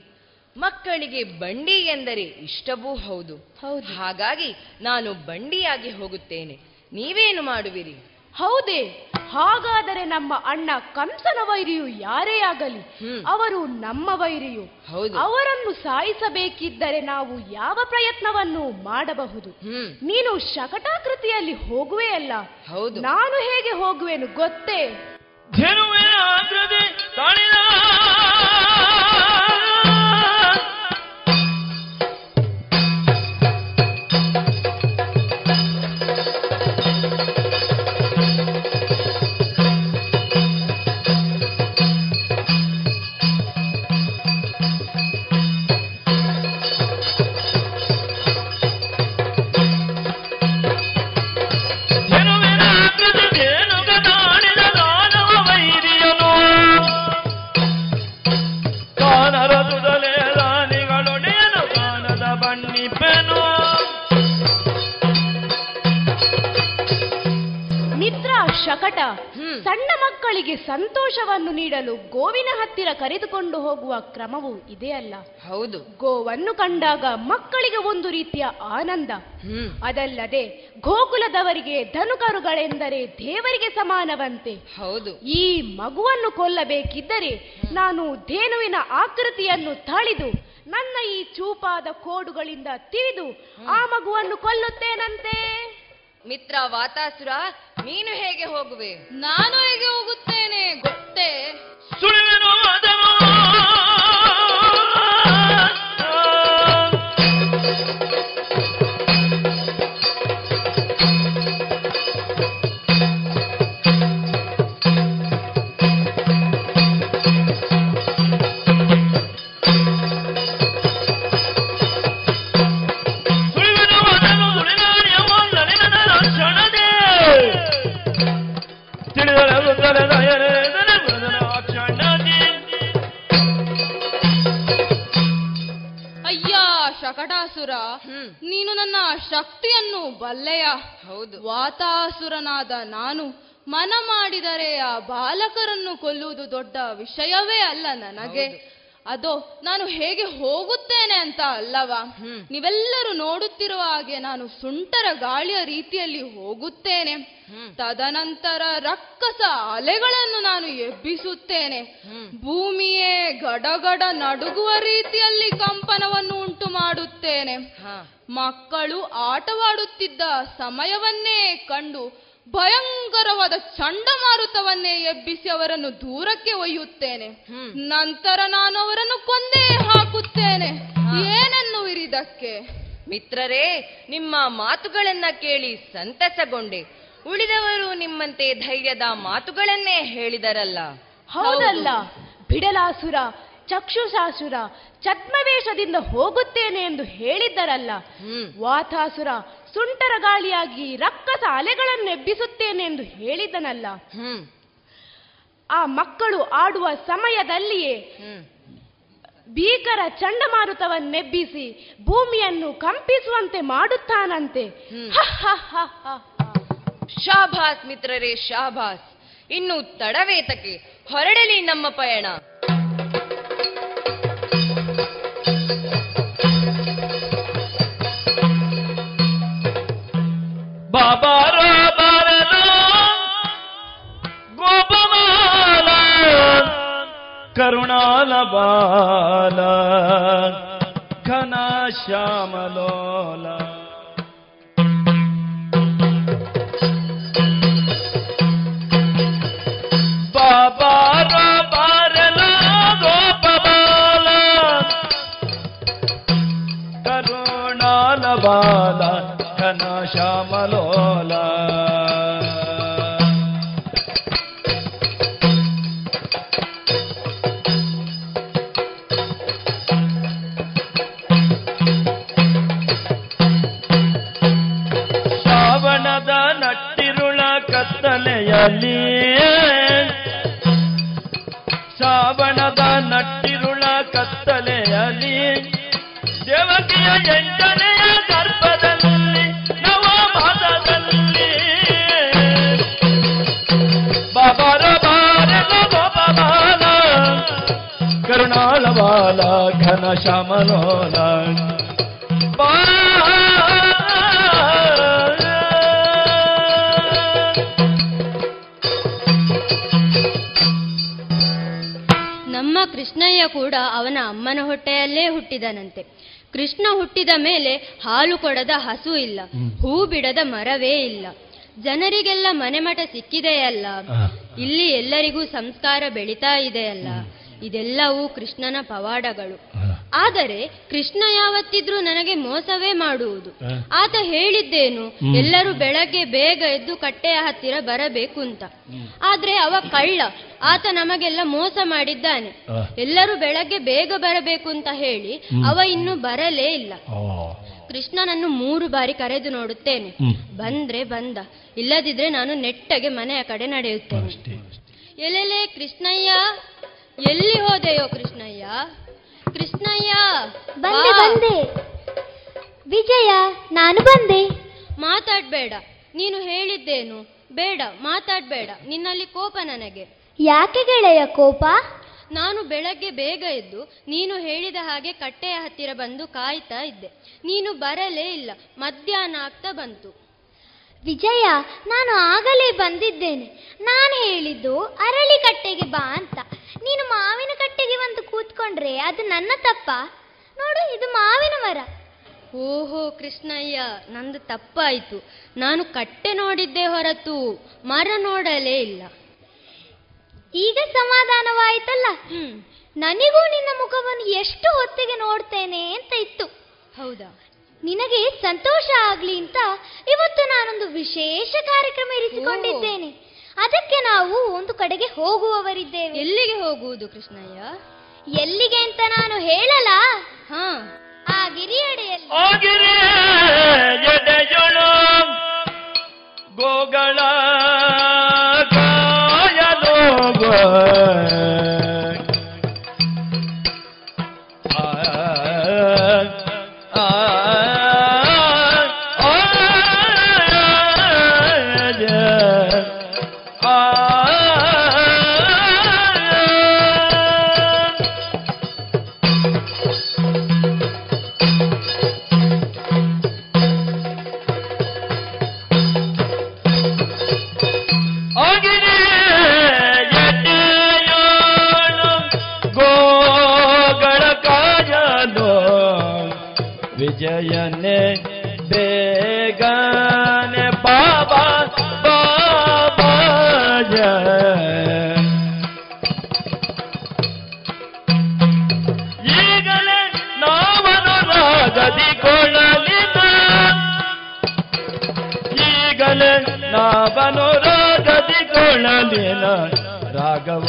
ಮಕ್ಕಳಿಗೆ ಬಂಡಿ ಎಂದರೆ ಇಷ್ಟವೂ ಹೌದು. ಹೌದು. ಹಾಗಾಗಿ ನಾನು ಬಂಡಿಯಾಗಿ ಹೋಗುತ್ತೇನೆ. ನೀವೇನು ಮಾಡುವಿರಿ? ಹೌದೇ ಹಾಗಾದರೆ ನಮ್ಮ ಅಣ್ಣ ಕಂಸನ ವೈರಿಯು ಯಾರೇ ಆಗಲಿ ಅವರು ನಮ್ಮ ವೈರಿಯು. ಹೌದು. ಅವರನ್ನು ಸಾಯಿಸಬೇಕಿದ್ದರೆ ನಾವು ಯಾವ ಪ್ರಯತ್ನವನ್ನು ಮಾಡಬಹುದು. ನೀನು ಶಕಟಾಕೃತಿಯಲ್ಲಿ ಹೋಗುವೆ ಅಲ್ಲ. ಹೌದು. ನಾನು ಹೇಗೆ ಹೋಗುವೆನು ಗೊತ್ತೇ? ತಾಳಿದ ಮಕ್ಕಳಿಗೆ ಸಂತೋಷವನ್ನು ನೀಡಲು ಗೋವಿನ ಹತ್ತಿರ ಕರೆದುಕೊಂಡು ಹೋಗುವ ಕ್ರಮವು ಇದೆಯಲ್ಲ ಹೌದು. ಗೋವನ್ನು ಕಂಡಾಗ ಮಕ್ಕಳಿಗೆ ಒಂದು ರೀತಿಯ ಆನಂದ. ಅದಲ್ಲದೆ ಗೋಕುಲದವರಿಗೆ ಧನುಕರುಗಳೆಂದರೆ ದೇವರಿಗೆ ಸಮಾನವಂತೆ. ಹೌದು. ಈ ಮಗುವನ್ನು ಕೊಲ್ಲಬೇಕಿದ್ದರೆ ನಾನು ಧೇನುವಿನ ಆಕೃತಿಯನ್ನು ತಳಿದು ನನ್ನ ಈ ಚೂಪಾದ ಕೋಡುಗಳಿಂದ ತೀದು ಆ ಮಗುವನ್ನು ಕೊಲ್ಲುತ್ತೇನಂತೆ? ಮಿತ್ರ ವಾತಾಸುರ ನೀನು ಹೇಗೆ ಹೋಗುವೆ? ನಾನು ಹೇಗೆ ಹೋಗುತ್ತೇನೆ ಗೊತ್ತೇ? ಸುಳಿವೆನು ಶಕಟಾಸುರ ನೀನು ನನ್ನ ಶಕ್ತಿಯನ್ನು ಬಲ್ಲೆಯ ಹೌದು. ವಾತಾಸುರನಾದ ನಾನು. ಮನ ಮಾಡಿದರೆ ಆ ಬಾಲಕರನ್ನು ಕೊಲ್ಲುವುದು ದೊಡ್ಡ ವಿಷಯವೇ ಅಲ್ಲ ನನಗೆ. ಅದೋ ನಾನು ಹೇಗೆ ಹೋಗುತ್ತೇನೆ ಅಂತ ಅಲ್ಲವಾ? ನೀವೆಲ್ಲರೂ ನೋಡುತ್ತಿರುವ ಹಾಗೆ ನಾನು ಸುಂಟರ ಗಾಳಿಯ ರೀತಿಯಲ್ಲಿ ಹೋಗುತ್ತೇನೆ. ತದನಂತರ ರಕ್ಕಸ ಅಲೆಗಳನ್ನು ನಾನು ಎಬ್ಬಿಸುತ್ತೇನೆ. ಭೂಮಿಯೇ ಗಡಗಡ ನಡುಗುವ ರೀತಿಯಲ್ಲಿ ಕಂಪನವನ್ನು ಉಂಟು ಮಾಡುತ್ತೇನೆ. ಮಕ್ಕಳು ಆಟವಾಡುತ್ತಿದ್ದ ಸಮಯವನ್ನೇ ಕಂಡು ಭಯಂಕರವಾದ ಚಂಡಮಾರುತವನ್ನೇ ಎಬ್ಬಿಸಿ ಅವರನ್ನು ದೂರಕ್ಕೆ ಒಯ್ಯುತ್ತೇನೆ. ನಂತರ ನಾನು ಅವರನ್ನು ಕೊಂದೇ ಹಾಕುತ್ತೇನೆ. ಏನೆನ್ನುವಿರಿದಕ್ಕೆ? ಮಿತ್ರರೇ ನಿಮ್ಮ ಮಾತುಗಳನ್ನ ಕೇಳಿ ಸಂತಸಗೊಂಡೆ. ಉಳಿದವರು ನಿಮ್ಮಂತೆ ಧೈರ್ಯದ ಮಾತುಗಳನ್ನೇ ಹೇಳಿದರಲ್ಲ. ಹೌದಲ್ಲ. ಬಿಡಲಾಸುರ ಚಕ್ಷುಸಾಸುರ ಛದ್ಮವೇಷದಿಂದ ಹೋಗುತ್ತೇನೆ ಎಂದು ಹೇಳಿದ್ದರಲ್ಲ. ವಾತಾಸುರ ಸುಂಟರ ಗಾಳಿಯಾಗಿ ರಕ್ಕಸ ಅಲೆಗಳನ್ನು ಎಬ್ಬಿಸುತ್ತೇನೆ ಎಂದು ಹೇಳಿದನಲ್ಲ. ಆ ಮಕ್ಕಳು ಆಡುವ ಸಮಯದಲ್ಲಿಯೇ ಭೀಕರ ಚಂಡಮಾರುತವನ್ನೆಬ್ಬಿಸಿ ಭೂಮಿಯನ್ನು ಕಂಪಿಸುವಂತೆ ಮಾಡುತ್ತಾನಂತೆ. ಶಾಭಾಸ್ ಮಿತ್ರರೇ ಶಾಭಾಸ್. ಇನ್ನು ತಡವೇತಕ್ಕೆ ಹೊರಡಲಿ ನಮ್ಮ ಪಯಣ. ಬಾಬಾರ ಬಾರಲ ಗೋಪಮಾಲ ಕರುಣಾಲ ಬಾಲ ಘನ ಶ್ಯಾಮಲೋಲ ಬಾಬಾರ ಕತ್ತಲೆಯಲ್ಲಿ ಶ್ರಾವಣದ ನಟ್ಟಿರುಳ ಕತ್ತಲೆಯಲ್ಲಿ ದೇವತೆಯ ಎಂಟನೆಯ ಗರ್ಭದಲ್ಲಿ ನವಮಾಸದಲ್ಲಿ ಬಾಬಾರ ಬಾರಲ ಬಾಬಾಲ ಕರುಣಾಳ ಬಾಲ ಘನ ಶ್ಯಾಮಲೋಲ. ಕೃಷ್ಣಯ್ಯ ಕೂಡ ಅವನ ಅಮ್ಮನ ಹೊಟ್ಟೆಯಲ್ಲೇ ಹುಟ್ಟಿದನಂತೆ. ಕೃಷ್ಣ ಹುಟ್ಟಿದ ಮೇಲೆ ಹಾಲು ಕೊಡದ ಹಸು ಇಲ್ಲ ಹೂ ಬಿಡದ ಮರವೇ ಇಲ್ಲ. ಜನರಿಗೆಲ್ಲ ಮನೆಮಠ ಸಿಕ್ಕಿದೆಯಲ್ಲ ಇಲ್ಲಿ ಎಲ್ಲರಿಗೂ ಸಂಸ್ಕಾರ ಬೆಳೀತಾ ಇದೆಯಲ್ಲ ಇದೆಲ್ಲವೂ ಕೃಷ್ಣನ ಪವಾಡಗಳು. ಆದರೆ ಕೃಷ್ಣ ಯಾವತ್ತಿದ್ರೂ ನನಗೆ ಮೋಸವೇ ಮಾಡುವುದು. ಆತ ಹೇಳಿದ್ದೇನು ಎಲ್ಲರೂ ಬೆಳಗ್ಗೆ ಬೇಗ ಎದ್ದು ಕಟ್ಟೆಯ ಹತ್ತಿರ ಬರಬೇಕು ಅಂತ. ಆದ್ರೆ ಅವ ಕಳ್ಳ ಆತ ನಮಗೆಲ್ಲ ಮೋಸ ಮಾಡಿದ್ದಾನೆ. ಎಲ್ಲರೂ ಬೆಳಗ್ಗೆ ಬೇಗ ಬರಬೇಕು ಅಂತ ಹೇಳಿ ಅವ ಇನ್ನು ಬರಲೇ ಇಲ್ಲ. ಕೃಷ್ಣನನ್ನು ಮೂರು ಬಾರಿ ಕರೆದು ನೋಡುತ್ತೇನೆ. ಬಂದ್ರೆ ಬಂದ ಇಲ್ಲದಿದ್ರೆ ನಾನು ನೆಟ್ಟಗೆ ಮನೆಯ ಕಡೆ ನಡೆಯುತ್ತೇನೆ. ಎಲ್ಲೆಲೆ ಕೃಷ್ಣಯ್ಯ ಎಲ್ಲಿ ಹೋದೆಯೋ ಕೃಷ್ಣಯ್ಯ? ಕೃಷ್ಣಯ್ಯ. ಬಂದೆ. ಬಂದೆ. ವಿಜಯ ನಾನು ಬಂದೆ. ಮಾತಾಡ್ಬೇಡ ನೀನು ಹೇಳಿದ್ದೇನು. ಬೇಡ ಮಾತಾಡ್ಬೇಡ ನಿನ್ನಲ್ಲಿ ಕೋಪ ನನಗೆ. ಯಾಕೆ ಗೆಳೆಯ ಕೋಪ? ನಾನು ಬೆಳಗ್ಗೆ ಬೇಗ ಎದ್ದು ನೀನು ಹೇಳಿದ ಹಾಗೆ ಕಟ್ಟೆಯ ಹತ್ತಿರ ಬಂದು ಕಾಯ್ತಾ ಇದ್ದೆ. ನೀನು ಬರಲೇ ಇಲ್ಲ ಮಧ್ಯಾಹ್ನ ಆಗ್ತಾ ಬಂತು. ವಿಜಯ ನಾನು ಆಗಲೇ ಬಂದಿದ್ದೇನೆ. ನಾನು ಹೇಳಿದ್ದು ಅರಳಿ ಕಟ್ಟೆಗೆ ಬಾ ಅಂತ. ನೀನು ಮಾವಿನ ಕಟ್ಟೆಗೆ ಬಂದು ಕೂತ್ಕೊಂಡ್ರೆ ಅದು ನನ್ನ ತಪ್ಪ. ನೋಡು ಇದು ಮಾವಿನ ಮರ. ಓಹೋ ಕೃಷ್ಣಯ್ಯ ನಂದು ತಪ್ಪಾಯಿತು. ನಾನು ಕಟ್ಟೆ ನೋಡಿದ್ದೆ ಹೊರತು ಮರ ನೋಡಲೇ ಇಲ್ಲ. ಈಗ ಸಮಾಧಾನವಾಯ್ತಲ್ಲ? ನನಗೂ ನಿನ್ನ ಮುಖವನ್ನು ಎಷ್ಟು ಹೊತ್ತಿಗೆ ನೋಡ್ತೇನೆ ಅಂತ ಇತ್ತು. ಹೌದಾ? ನಿನಗೆ ಸಂತೋಷ ಆಗ್ಲಿ ಅಂತ ಇವತ್ತು ನಾನೊಂದು ವಿಶೇಷ ಕಾರ್ಯಕ್ರಮ ಇರಿಸಿಕೊಂಡಿದ್ದೇನೆ. ಅದಕ್ಕೆ ನಾವು ಒಂದು ಕಡೆಗೆ ಹೋಗುವವರಿದ್ದೇವೆ. ಎಲ್ಲಿಗೆ ಹೋಗುವುದು ಕೃಷ್ಣಯ್ಯ? ಎಲ್ಲಿಗೆ ಅಂತ ನಾನು ಹೇಳಲ್ಲ. ಹಾ. ಆ ಗಿರಿಯಡೆಯಲ್ಲಿ. ಗೋಗಳ ರಾಗದಿ ಕೊಳ್ಳಲಿನ ರಾಘವ.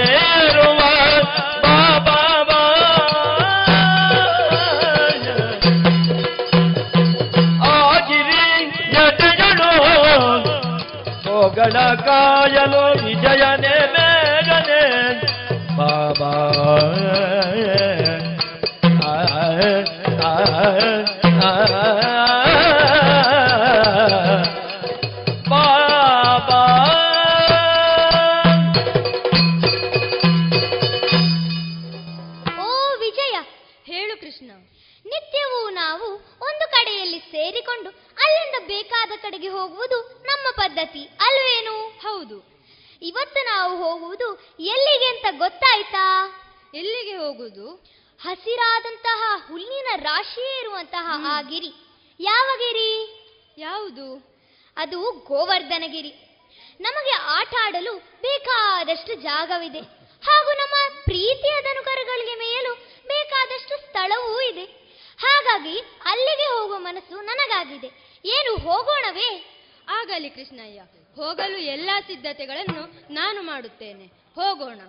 ಬೇರುವ ಬಾಬಾ ಆಗಿರಿ ಎಡೆಯಳು ಸೋಗಳ ಕಾಯಲು ಗೋವರ್ಧನಗಿರಿ ನಮಗೆ ಆಟ ಆಡಲು ಬೇಕಾದಷ್ಟು ಜಾಗವಿದೆ. ಹಾಗೂ ನಮ್ಮ ಪ್ರೀತಿಯ ದನುಕರುಗಳಿಗೆ ಮೇಯಲು ಬೇಕಾದಷ್ಟು ಸ್ಥಳವೂ ಇದೆ. ಹಾಗಾಗಿ ಅಲ್ಲಿಗೆ ಹೋಗುವ ಮನಸ್ಸು ನನಗಾಗಿದೆ. ಏನು ಹೋಗೋಣವೇ? ಆಗಲಿ ಕೃಷ್ಣಯ್ಯ, ಹೋಗಲು ಎಲ್ಲಾ ಸಿದ್ಧತೆಗಳನ್ನು ನಾನು ಮಾಡುತ್ತೇನೆ. ಹೋಗೋಣ.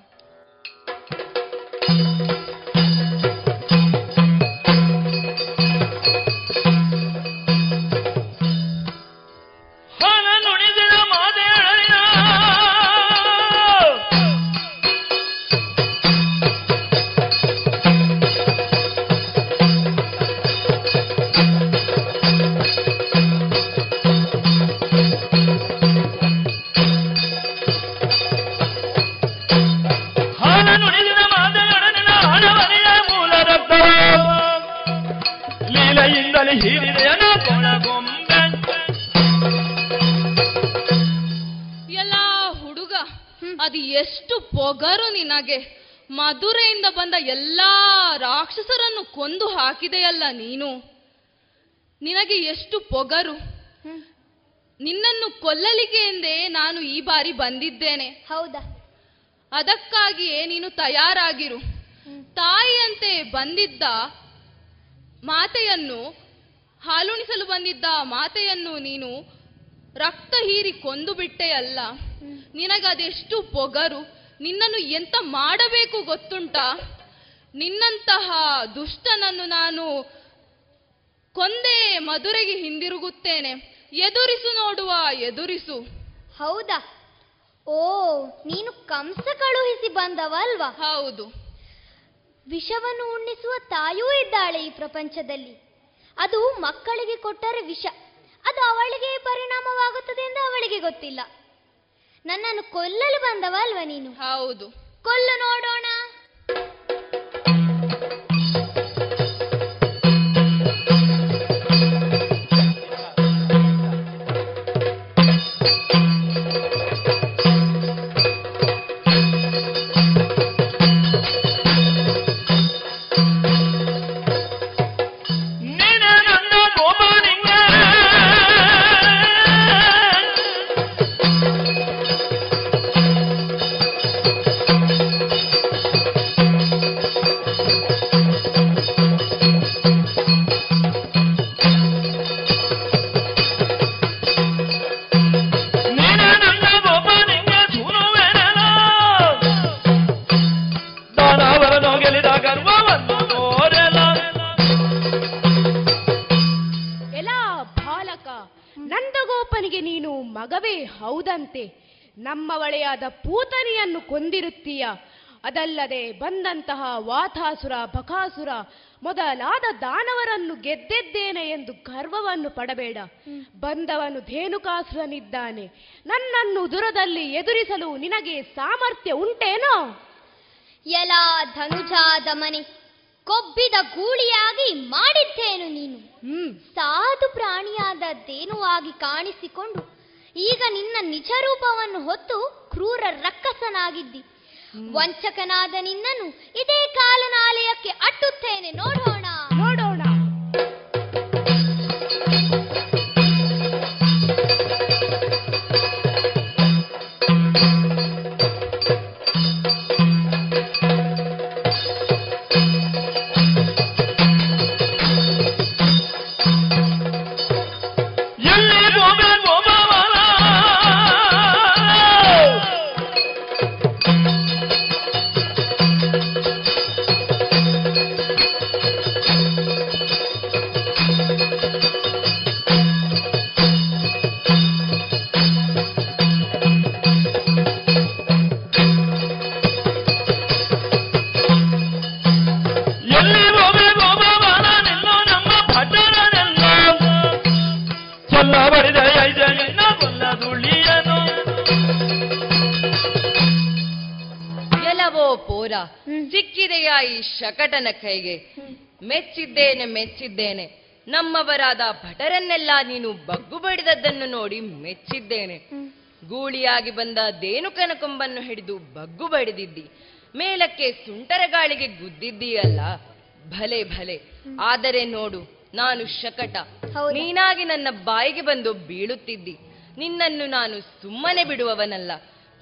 ಎಲ್ಲಾ ರಾಕ್ಷಸರನ್ನು ಕೊಂದು ಹಾಕಿದೆಯಲ್ಲ ನೀನು? ನಿನಗೆ ಎಷ್ಟು ಪೊಗರು? ನಿನ್ನನ್ನು ಕೊಲ್ಲಲಿಕ್ಕೆ ಎಂದೇ ನಾನು ಈ ಬಾರಿ ಬಂದಿದ್ದೇನೆ. ಹೌದಾ? ಅದಕ್ಕಾಗಿಯೇ ನೀನು ತಯಾರಾಗಿರು. ತಾಯಿಯಂತೆ ಬಂದಿದ್ದ ಮಾತೆಯನ್ನು ಹಾಲುಣಿಸಲು ಬಂದಿದ್ದ ಮಾತೆಯನ್ನು ನೀನು ರಕ್ತ ಹೀರಿ ಕೊಂದು ಬಿಟ್ಟೆಯಲ್ಲ ನಿನಗದೆಷ್ಟು ಪೊಗರು? ನಿನ್ನನ್ನು ಎಂತ ಮಾಡಬೇಕು ಗೊತ್ತುಂಟಾ? ನಿನ್ನಂತಹ ದುಷ್ಟನನ್ನು ನಾನು ಕೊಂದೇ ಮಧುರೆಗೆ ಹಿಂದಿರುಗುತ್ತೇನೆ. ಎದುರಿಸು ನೋಡುವ ಎದುರಿಸು. ಹೌದಾ? ಓ ನೀನು ಕಂಸ ಕಳುಹಿಸಿ ಬಂದವಲ್ವಾ? ಹೌದು. ವಿಷವನ್ನು ಉಣ್ಣಿಸುವ ತಾಯೂ ಇದ್ದಾಳೆ ಈ ಪ್ರಪಂಚದಲ್ಲಿ. ಅದು ಮಕ್ಕಳಿಗೆ ಕೊಟ್ಟರೆ ವಿಷ. ಅದು ಅವಳಿಗೆ ಪರಿಣಾಮವಾಗುತ್ತದೆ ಎಂದು ಅವಳಿಗೆ ಗೊತ್ತಿಲ್ಲ. ನನ್ನನ್ನು ಕೊಲ್ಲಲು ಬಂದವಲ್ವಾ ನೀನು? ಹೌದು. ಕೊಲ್ಲು ನೋಡೋಣ. ಅದಲ್ಲದೆ ಬಂದಂತಹ ವಾತಾಸುರ ಬಕಾಸುರ ಮೊದಲಾದ ದಾನವರನ್ನು ಗೆದ್ದಿದ್ದೇನೆ ಎಂದು ಗರ್ವವನ್ನು ಪಡಬೇಡ. ಬಂದವನು ಧೇನುಕಾಸುರನಿದ್ದಾನೆ. ನನ್ನನ್ನು ದುರದಲ್ಲಿ ಎದುರಿಸಲು ನಿನಗೆ ಸಾಮರ್ಥ್ಯ ಉಂಟೇನೋ? ಎಲ ಧನುಜಾದ ಮನೆ ಕೊಬ್ಬಿದ ಗೂಳಿಯಾಗಿ ಮಾಡಿದ್ದೇನು ನೀನು? ಸಾಧು ಪ್ರಾಣಿಯಾದ ದೇನುವಾಗಿ ಕಾಣಿಸಿಕೊಂಡು ಈಗ ನಿನ್ನ ನಿಜರೂಪವನ್ನು ಹೊತ್ತು ಕ್ರೂರ ರಕ್ಕಸನಾಗಿದ್ದಿ. ವಂಚಕನಾದ ನಿನ್ನನ್ನು ಇದೇ ಕಾಲನಾಲಯಕ್ಕೆ ಅಟ್ಟುತ್ತೇನೆ. ನೋಡೋಣ ಶಕಟನ ಕೈಗೆ. ಮೆಚ್ಚಿದ್ದೇನೆ ಮೆಚ್ಚಿದ್ದೇನೆ. ನಮ್ಮವರಾದ ಭಟರನ್ನೆಲ್ಲ ನೀನು ಬಗ್ಗು ಬಡಿದದ್ದನ್ನು ನೋಡಿ ಮೆಚ್ಚಿದ್ದೇನೆ. ಗೂಳಿಯಾಗಿ ಬಂದ ದೇನುಕನ ಕೊಂಬನ್ನು ಹಿಡಿದು ಬಗ್ಗು ಬಡಿದಿದ್ದಿ. ಮೇಲಕ್ಕೆ ಸುಂಟರ ಗಾಳಿಗೆ ಗುದ್ದಿದ್ದೀಯಲ್ಲ. ಭಲೆ ಭಲೆ. ಆದರೆ ನೋಡು ನಾನು ಶಕಟ. ನೀನಾಗಿ ನನ್ನ ಬಾಯಿಗೆ ಬಂದು ಬೀಳುತ್ತಿದ್ದಿ. ನಿನ್ನನ್ನು ನಾನು ಸುಮ್ಮನೆ ಬಿಡುವವನಲ್ಲ.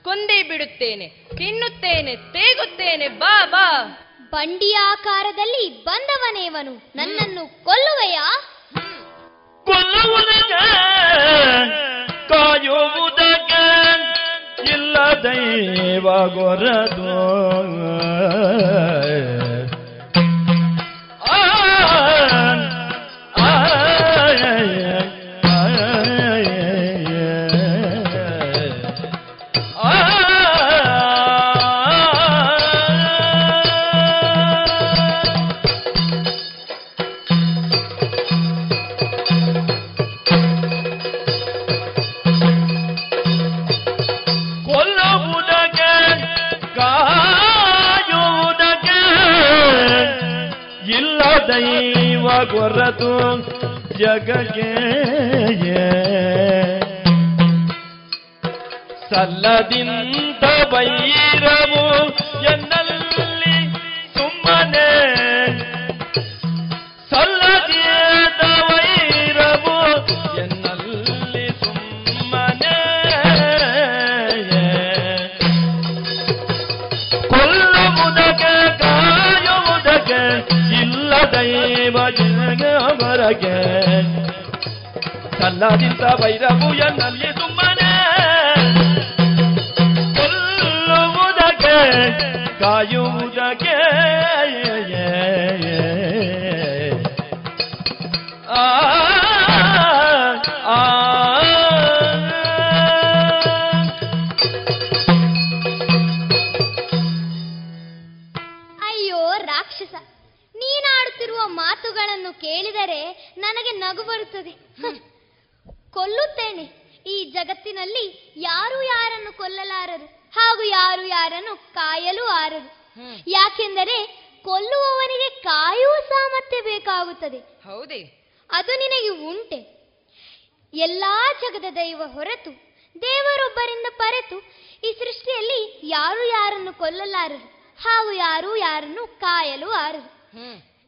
ಕೊಂದೇ ಬಿಡುತ್ತೇನೆ ತಿನ್ನುತ್ತೇನೆ ತೇಗುತ್ತೇನೆ ಬಾ ಬಾ. ಬಂಡಿಯ ಆಕಾರದಲ್ಲಿ ಬಂದವನೇವನು? ನನ್ನನ್ನು ಕೊಲ್ಲುವೆಯಾ? ಕೊಲ್ಲುವುದಕ್ಕೆ ಕಾಯುವುದಕ್ಕೆ ಇಲ್ಲ ದೈವ ಗೊರದು ಆ, ಕೊರತು ಜಗಗೆ ಸಲ್ಲದಿಂತ ಬೈರವು ಜನಗೆ ಸಲ್ಲದಿಂತ ವೈರವು ಎನ್ನಲ್ಲಿ ಸುಮ್ಮನೆ ಕೊಲ್ಲುವುದಕ್ಕೆ ಕಾಯುವುದಕ್ಕೆ ಜಗದ ದೈವ ಹೊರತು ದೇವರೊಬ್ಬರಿಂದ ಪರೆತು ಈ ಸೃಷ್ಟಿಯಲ್ಲಿ ಯಾರು ಯಾರನ್ನು ಕೊಲ್ಲಲಾರರು ಹಾವು ಯಾರು ಯಾರನ್ನು ಕಾಯಲು ಆರರು.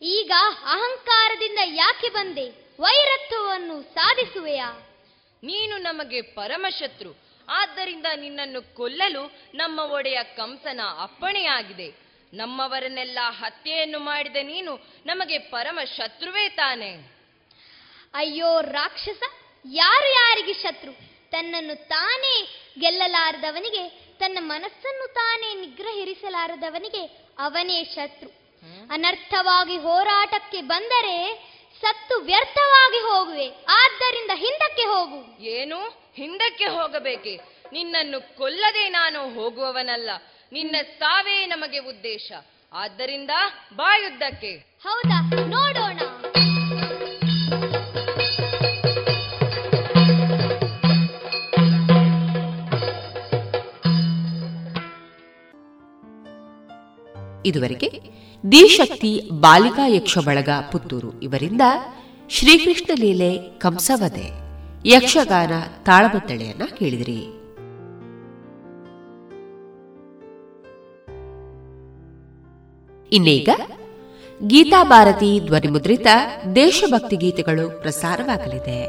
ಈಗ ಅಹಂಕಾರದಿಂದ ಯಾಕೆ ಬಂದೆ ವೈರತ್ವವನ್ನು ಸಾಧಿಸುವೆಯಾ? ನೀನು ನಮಗೆ ಪರಮಶತ್ರು ಆದ್ದರಿಂದ ನಿನ್ನನ್ನು ಕೊಲ್ಲಲು ನಮ್ಮ ಒಡೆಯ ಕಂಸನ ಅಪ್ಪಣೆಯಾಗಿದೆ. ನಮ್ಮವರನ್ನೆಲ್ಲ ಹತ್ಯೆಯನ್ನು ಮಾಡಿದ ನೀನು ನಮಗೆ ಪರಮ ಶತ್ರುವೇ ತಾನೆ. ಅಯ್ಯೋ ರಾಕ್ಷಸ ಯಾರು ಯಾರಿಗೆ ಶತ್ರು? ತನ್ನನ್ನು ತಾನೇ ಗೆಲ್ಲಲಾರದವನಿಗೆ ತನ್ನ ಮನಸ್ಸನ್ನು ತಾನೇ ನಿಗ್ರಹಿಸಲಾರದವನಿಗೆ ಅವನೇ ಶತ್ರು. ಅನರ್ಥವಾಗಿ ಹೋರಾಟಕ್ಕೆ ಬಂದರೆ ಸತ್ತು ವ್ಯರ್ಥವಾಗಿ ಹೋಗುವೆ. ಆದ್ದರಿಂದ ಹಿಂದಕ್ಕೆ ಹೋಗು. ಏನು? ಹಿಂದಕ್ಕೆ ಹೋಗಬೇಕೆ? ನಿನ್ನನ್ನು ಕೊಲ್ಲದೆ ನಾನು ಹೋಗುವವನಲ್ಲ. ನಿನ್ನ ಸಾವೇ ನಮಗೆ ಉದ್ದೇಶ. ಆದ್ದರಿಂದ ಬಾಯುದ್ದಕ್ಕೆ ಹೌದಾ? ನೋಡೋಣ. ಇದುವರೆಗೆ ದಿಶಕ್ತಿ ಬಾಲಿಕಾ ಯಕ್ಷ ಬಳಗ ಪುತ್ತೂರು ಇವರಿಂದ ಶ್ರೀಕೃಷ್ಣ ಲೀಲೆ ಕಂಸವದೆ ಯಕ್ಷಗಾನ ತಾಳಬತ್ತಳೆಯನ್ನ ಕೇಳಿದಿರಿ. ಇನ್ನೀಗ ಗೀತಾಭಾರತಿ ಧ್ವನಿಮುದ್ರಿತ ದೇಶಭಕ್ತಿ ಗೀತೆಗಳು ಪ್ರಸಾರವಾಗಲಿದೆ.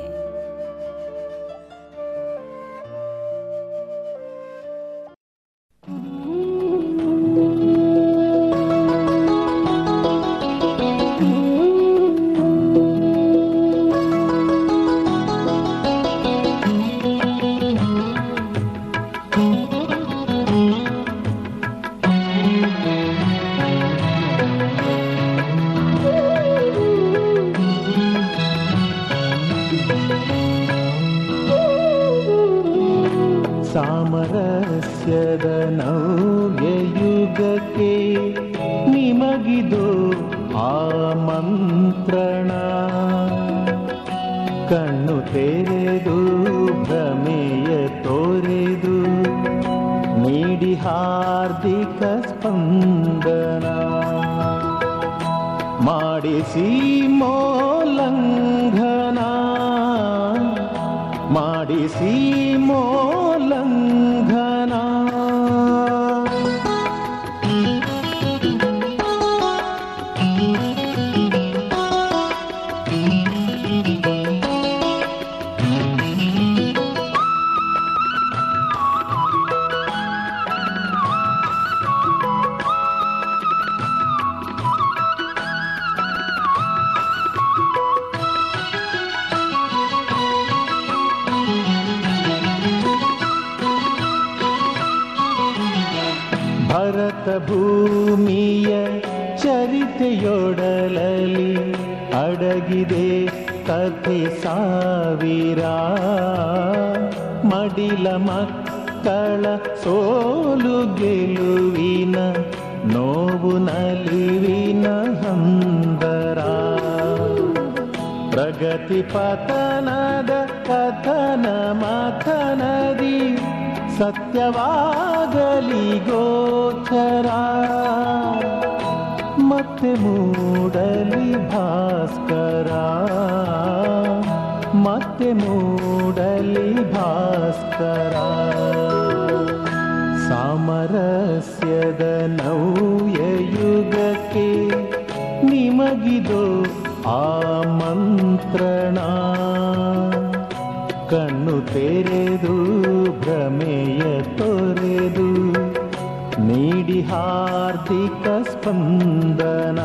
ಆರ್ಥಿಕ ಸ್ಪಂದನ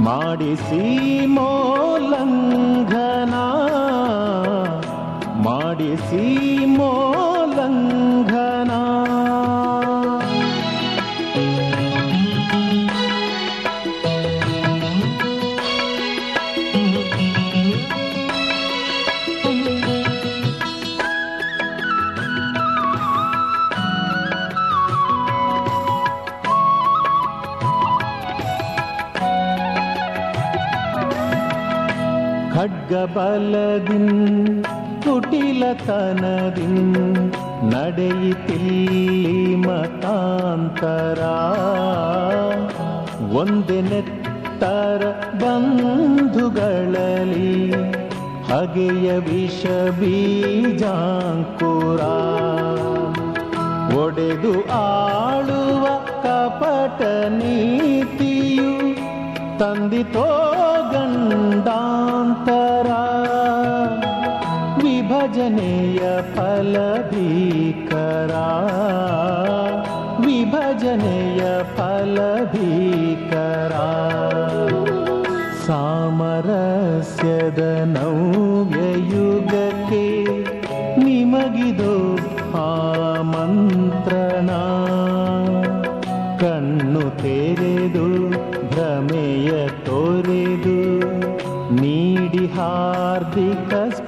ಮಾಡಿಸಿ ಮೋಲಂಘನ ಮಾಡಿಸಿ ಖಡ್ಗಬಲದಿನ್ ಕುಟಿಲತನದಿನ್ ನಡೆಯಿತಿಲ್ಲಿ ಮತಾಂತರ. ಒಂದೇ ನೆತ್ತರ ಬಂಧುಗಳಲ್ಲಿ ಹಗೆಯ ವಿಷ ಬೀಜಾಂಕುರ. ಒಡೆದು ಆಳುವ ಕಪಟ ನೀತಿಯು ತಂದಿತೋ ಗಂಡಾಂತರ. भजनेय फलधिकरा विभजनेय फलभीकरा। सामरस्य दन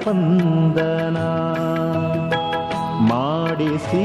ಸ್ಪಂದನ ಮಾಡಿಸಿ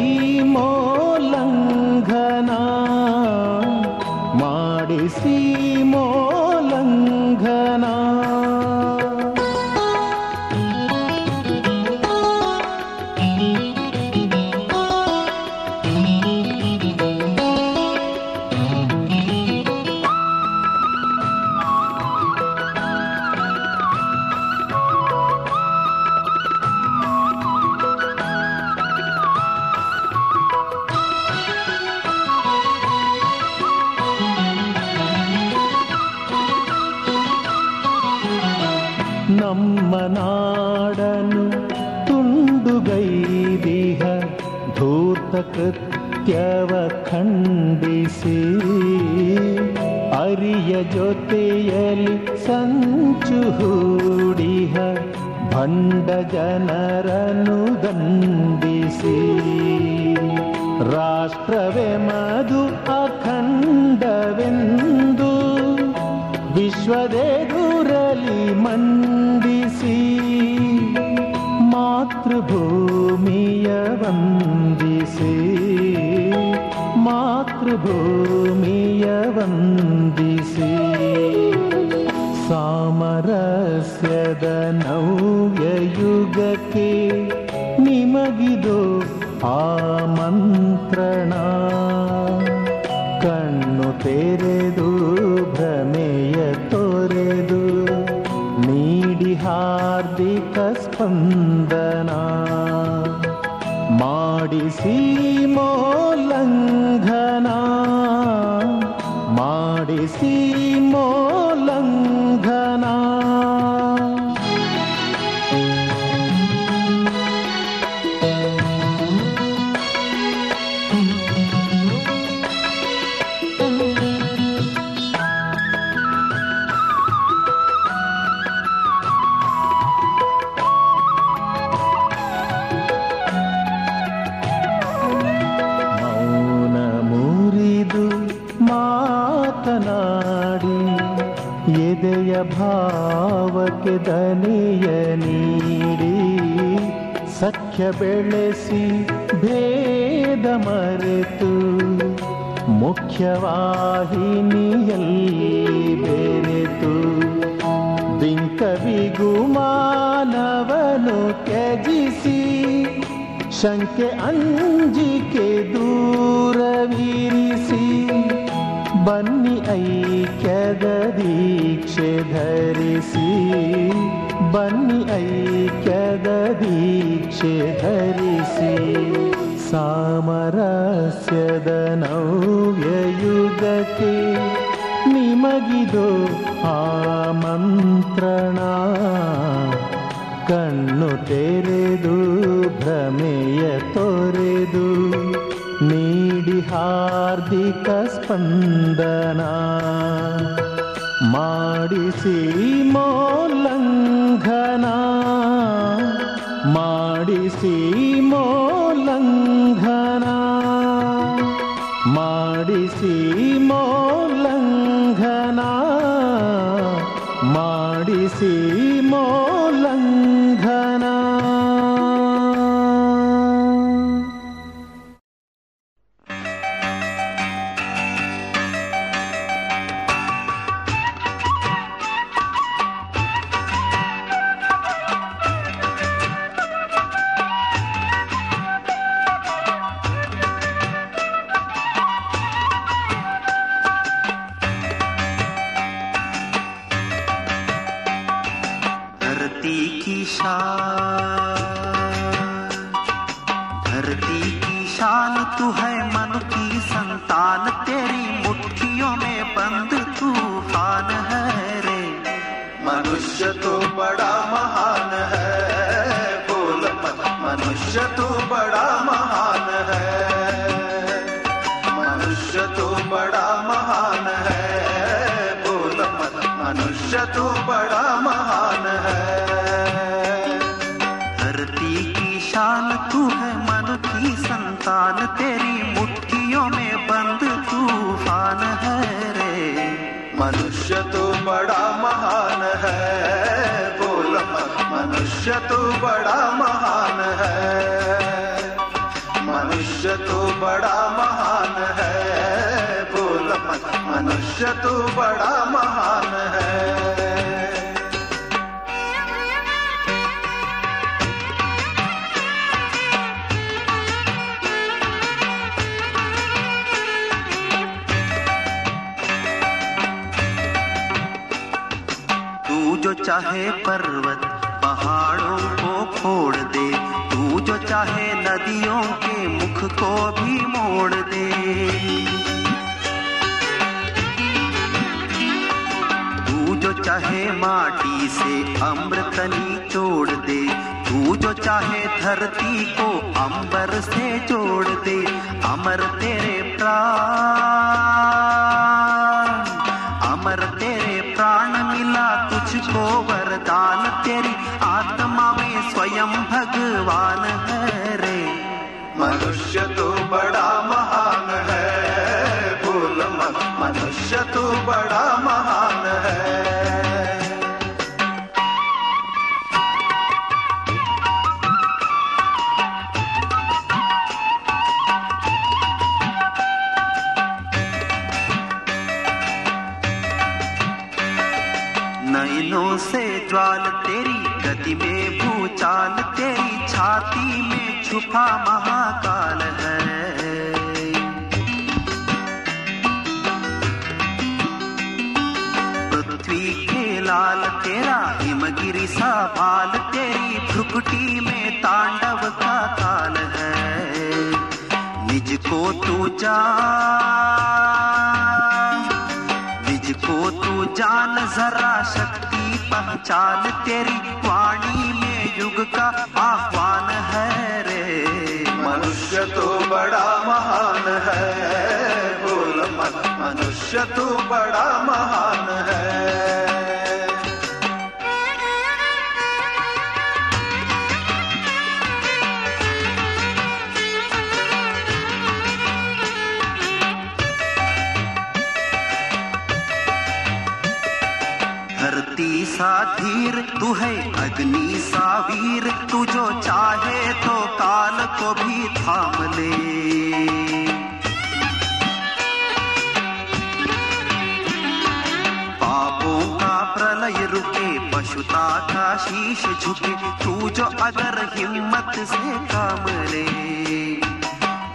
ಅರಿಯ ಜೊತೆಯಲ್ಲಿ ಸಂಚು ಹೂಡಿಹ. ಭಂಡ ಜನರನ್ನು ದಂಡಿಸಿ. ರಾಷ್ಟ್ರವೇ ಮಧು ಅಖಂಡವೆಂದು ವಿಶ್ವದೇ ದೂರಲಿ ಮಂಡಿಸಿ. ಮಾತೃಭೂಮಿಯ ವಂದಿಸಿ. ಮಾತೃಭೂಮಿಯ ಸಾಮರಸ್ಯದ ನವ್ಯಯುಗಕ್ಕೆ ನಿಮಗಿದು ಆಮಂತ್ರಣ ಕಣ್ಣು ತೆರೆದು ಭ್ರಮೆಯ ತೊರೆದು ನೀಡಿ ಹಾರ್ದಿಕ ಸ್ಪಂದನ. ಮಾಡಿಸಿ ಮೋಲಂಘನ ಭಾವಕ್ಕೆ ದನಿಯ ನೀಡಿ ಸಖ್ಯ ಬೆಳೆಸಿ ಭೇದ ಮರೆತು ಮುಖ್ಯವಾಹಿನಿಯಲ್ಲಿ ಬೆರೆತು ಬಿಂಕ ಬಿಗುಮಾನವನು ತ್ಯಜಿಸಿ ಶಂಕೆ ಅಂಜಿಕೆ ದೂರವಿರಿಸಿ ಬನ್ನಿ ಐಕ್ಯದ ದೀಕ್ಷೆ ಧರಿಸಿ, ಬನ್ನಿ ಐಕ್ಯದ ದೀಕ್ಷೆ ಧರಿಸಿ, ಸಾಮರಸ್ಯದ ನವ್ಯಯುಗಕ್ಕೆ ನಿಮಗಿದು ಆಮಂತ್ರಣ ಕಣ್ಣು ತೆರೆದು ಭ್ರಮೆಯ ತೋರ ಹಾರ್ದಿಕ ಸ್ಪಂದನ ಮಾಡಿಸಿ ಮೋಲ್ಲಂಘನ ಮಾಡಿಸಿ तो बड़ा महान है। मनुष्य तो बड़ा महान है। बोल मनुष्य तो बड़ा महान है। चाहे अमृतनी जोड़ दे। तू जो चाहे धरती को अंबर से जोड़ दे। अमर तेरे प्राण, अमर तेरे प्राण मिला तुझको वरदान। तेरी आत्मा में स्वयं भगवान है रे। मनुष्य तो बड़ा महान है बोल मनुष्य तो बड़ा महान में महाकाल है पृथ्वी के लाल, तेरा हिमगिरी सा भाल तेरी भ्रुकुटी में तांडव का ताल है। निज को तू जान निज को तू जान, जरा शक्ति पहचान, तेरी वाणी में युग का आह्वान है। मनुष्य तो बड़ा महान है। बोल मत मनुष्य तो बड़ा महान है। धरती सा धीर तू है अग्नि सा वीर तू जो चाहे थाम ले पापों का प्रलय रुके, पशुता का शीश झुके, तू जो अगर हिम्मत से काम ले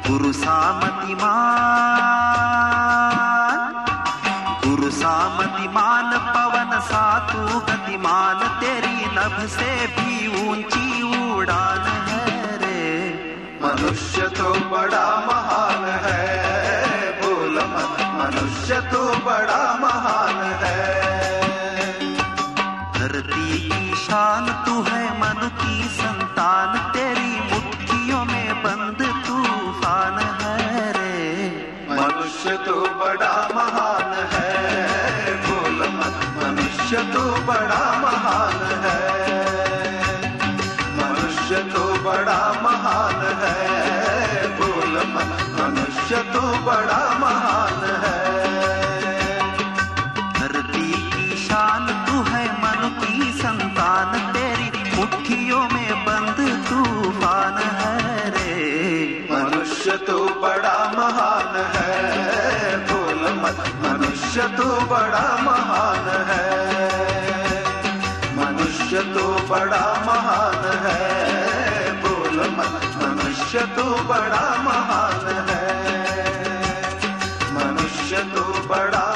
गुरु सामति मान, गुरु सामतिमान पवन सातु गतिमान, तेरी नभ से भी ऊँची उड़ान मनुष्य तो बड़ा महान है बोल मन। मनुष्य तो बड़ा महान है। मनुष्य तो बड़ा महान है। धरती की शान तू है, मनु की संतान, तेरी मुट्ठियों में बंद तूफ़ान है रे। मनुष्य तो बड़ा महान है, बोल मत। मनुष्य तो बड़ा महान है। मनुष्य तो बड़ा महान है, बोल मत। मनुष्य तो बड़ा महान है। मनुष्य तो बड़ा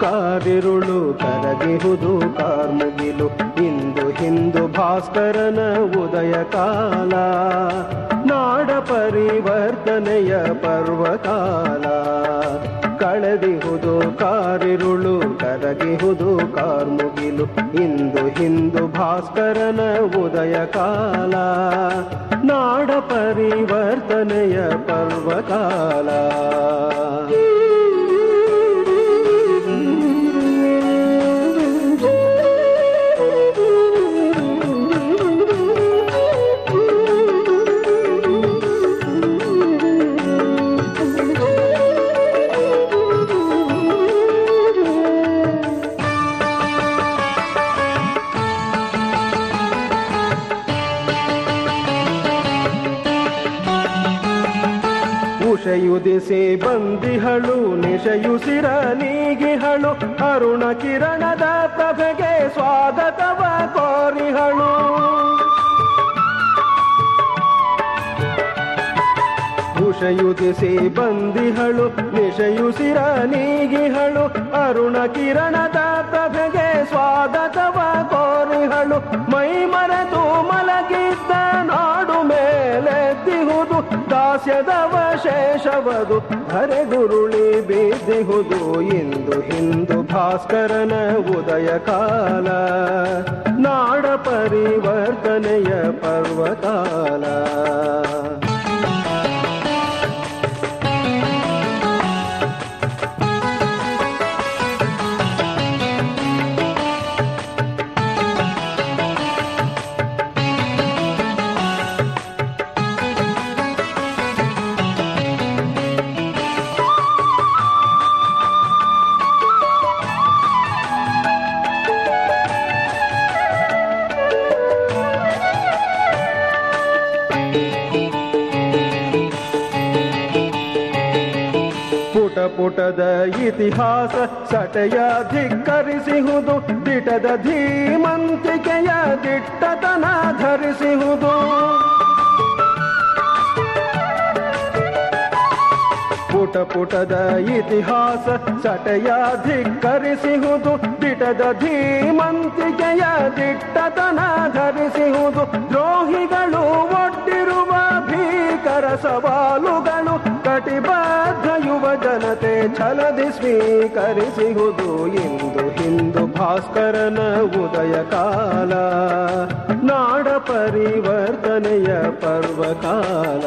ಕಾರಿರುಳು ಕರಗಿಹುದು, ಕಾರ್ಮುಗಿಲು, ಇಂದು ಹಿಂದು ಭಾಸ್ಕರನ ಉದಯ ಕಾಲ. ನಾಡ ಪರಿವರ್ತನೆಯ ಪರ್ವಕಾಲ. ಕಳೆದಿಹುದು, ಕಾರಿರುಳು, ಕರಗಿಹುದು, ಕಾರ್ಮುಗಿಲು, ಇಂದು ಹಿಂದು ಭಾಸ್ಕರನ ಉದಯ ಕಾಲ. ನಾಡ ಪರಿವರ್ತನೆಯ ಪರ್ವಕಾಲ. ಉಷಯುದಿಸಿ ಬಂದಿಹಳು ನಿಶಯುಸಿರ ನೀಗಿಹಳು, ಅರುಣ ಕಿರಣದ ಪ್ರಭೆಗೆ ಸ್ವಾಗತವ ಕೋರಿಹಳು. ಉಷಯುದಿಸಿ ಬಂದಿಹಳು ನಿಶಯುಸಿರ ನೀಗಿಹಳು, ಅರುಣ ಕಿರಣದ ಪ್ರಭೆಗೆ ಸ್ವಾಗತವ ಕೋರಿಹಳು. ಮೈ ಮರೆತು ನಾಡು ಮೇಲೆದ್ದಿಹುದು ದಾಸ್ಯದವ ಶೇಷವದು ಧರೆಗುರುಳಿ ಬಿದ್ದಿಹುದು ಇಂದು ಹಿಂದು ಭಾಸ್ಕರನ ಉದಯ ಕಾಲ. ನಾಡ ಪರಿವರ್ತನೆಯ ಪರ್ವಕಾಲ. ಪುಟದ ಇತಿಹಾಸ ಸಟೆಯ ಧಿಕ್ಕರಿಸಿಹುದು, ದಿಟದ ಧೀಮಂತಿಕೆಯ ದಿಟ್ಟತನ ಧರಿಸಿಹುದು. ಪುಟ ಪುಟದ ಇತಿಹಾಸ ಸಟೆಯ ಧಿಕ್ಕರಿಸಿಹುದು, ದಿಟದ ಧೀಮಂತಿಕೆಯ ದಿಟ್ಟತನ ಧರಿಸಿಹುದು. ದ್ರೋಹಿಗಳು ಒಟ್ಟಿರುವ ಭೀಕರ ಸವಾಲುಗಳು, ಕಟಿಬದ್ಧ ಯುವ ಜನತೆ ಛಲದಿ ಸ್ವೀಕರಿಸಿಹುದು ಇಂದು ಹಿಂದು ಭಾಸ್ಕರನ ಉದಯ ಕಾಲ. ನಾಡ ಪರಿವರ್ತನೆಯ ಪರ್ವಕಾಲ.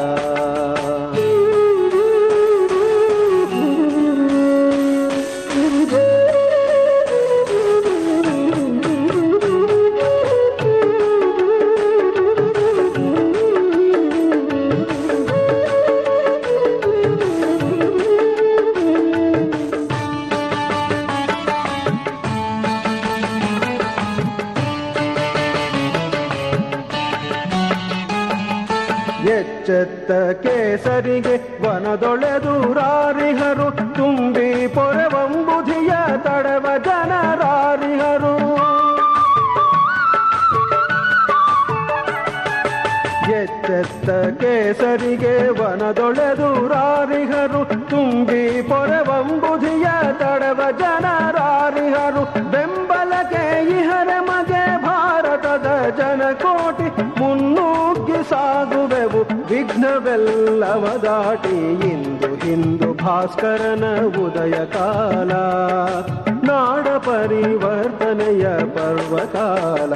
ಕೇಸರಿಗೆ ವನದೊಳೆದು ರಾರಿಹರು, ತುಂಬಿ ಪೊರವಂಬುಧಿಯ ತಡವ ಜನರಾರಿಹರು ಬೆಂಬಲಕ್ಕೆ ಇಹರ ಮಗೆ ಭಾರತದ ಜನಕೋಟಿ, ಮುನ್ನುಗ್ಗಿ ಸಾಗುವೆವು, ವಿಘ್ನವೆಲ್ಲವ ದಾಟಿ, ಇಂದು ಹಿಂದು ಭಾಸ್ಕರನ ಉದಯ ಕಾಲ. ನಾಡ ಪರಿವರ್ತನೆಯ ಪರ್ವಕಾಲ.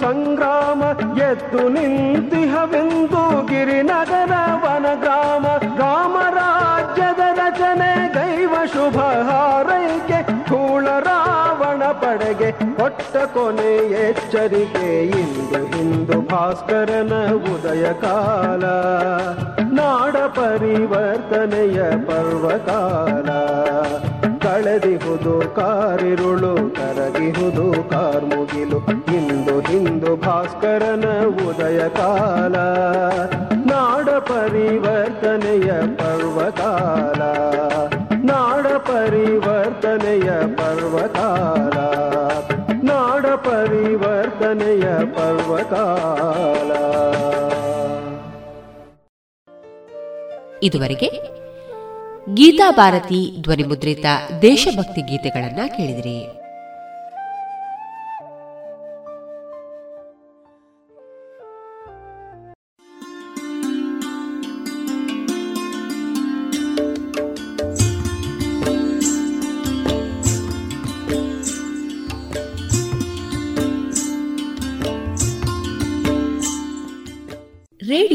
ಸಂಗ್ರಾಮ, ಎದ್ದು ನಿಂತಿಹವೆಂದು ಗಿರಿನಗರ ವನಗ್ರಾಮ. ರಾಮ ರಾಜ್ಯದ ರಚನೆ, ದೈವ ಶುಭ ಹಾರೈಕೆ ಕೂಳ ರಾವಣ ಪಡೆಗೆ ಕೊಟ್ಟ ಕೊನೆ ಎಚ್ಚರಿಕೆ. ಇಂದು ಹಿಂದು ಭಾಸ್ಕರನ ಉದಯ ಕಾಲ, ನಾಡ ಪರಿವರ್ತನೆಯ ಪರ್ವಕಾಲ ಕಳೆದಿಹುದು ಕಾರಿರುಳು, ಕರಗಿಹುದು ಕಾರ್ಮುಗಿಲು ಇಂದು ಭಾಸ್ಕರನ ಉದಯ ಕಾಲ, ನಾಡ ಪರಿವರ್ತನೆಯ ಪರ್ವಕಾಲ, ನಾಡ ಪರಿವರ್ತನೆಯ ಪರ್ವಕಾಲ, ನಾಡ ಪರಿವರ್ತನೆಯ ಪರ್ವಕಾಲ. ಇದುವರೆಗೆ ಗೀತಾ ಭಾರತಿ ಧ್ವನಿಮುದ್ರಿತ ದೇಶಭಕ್ತಿ ಗೀತೆಗಳನ್ನ ಕೇಳಿದಿರಿ.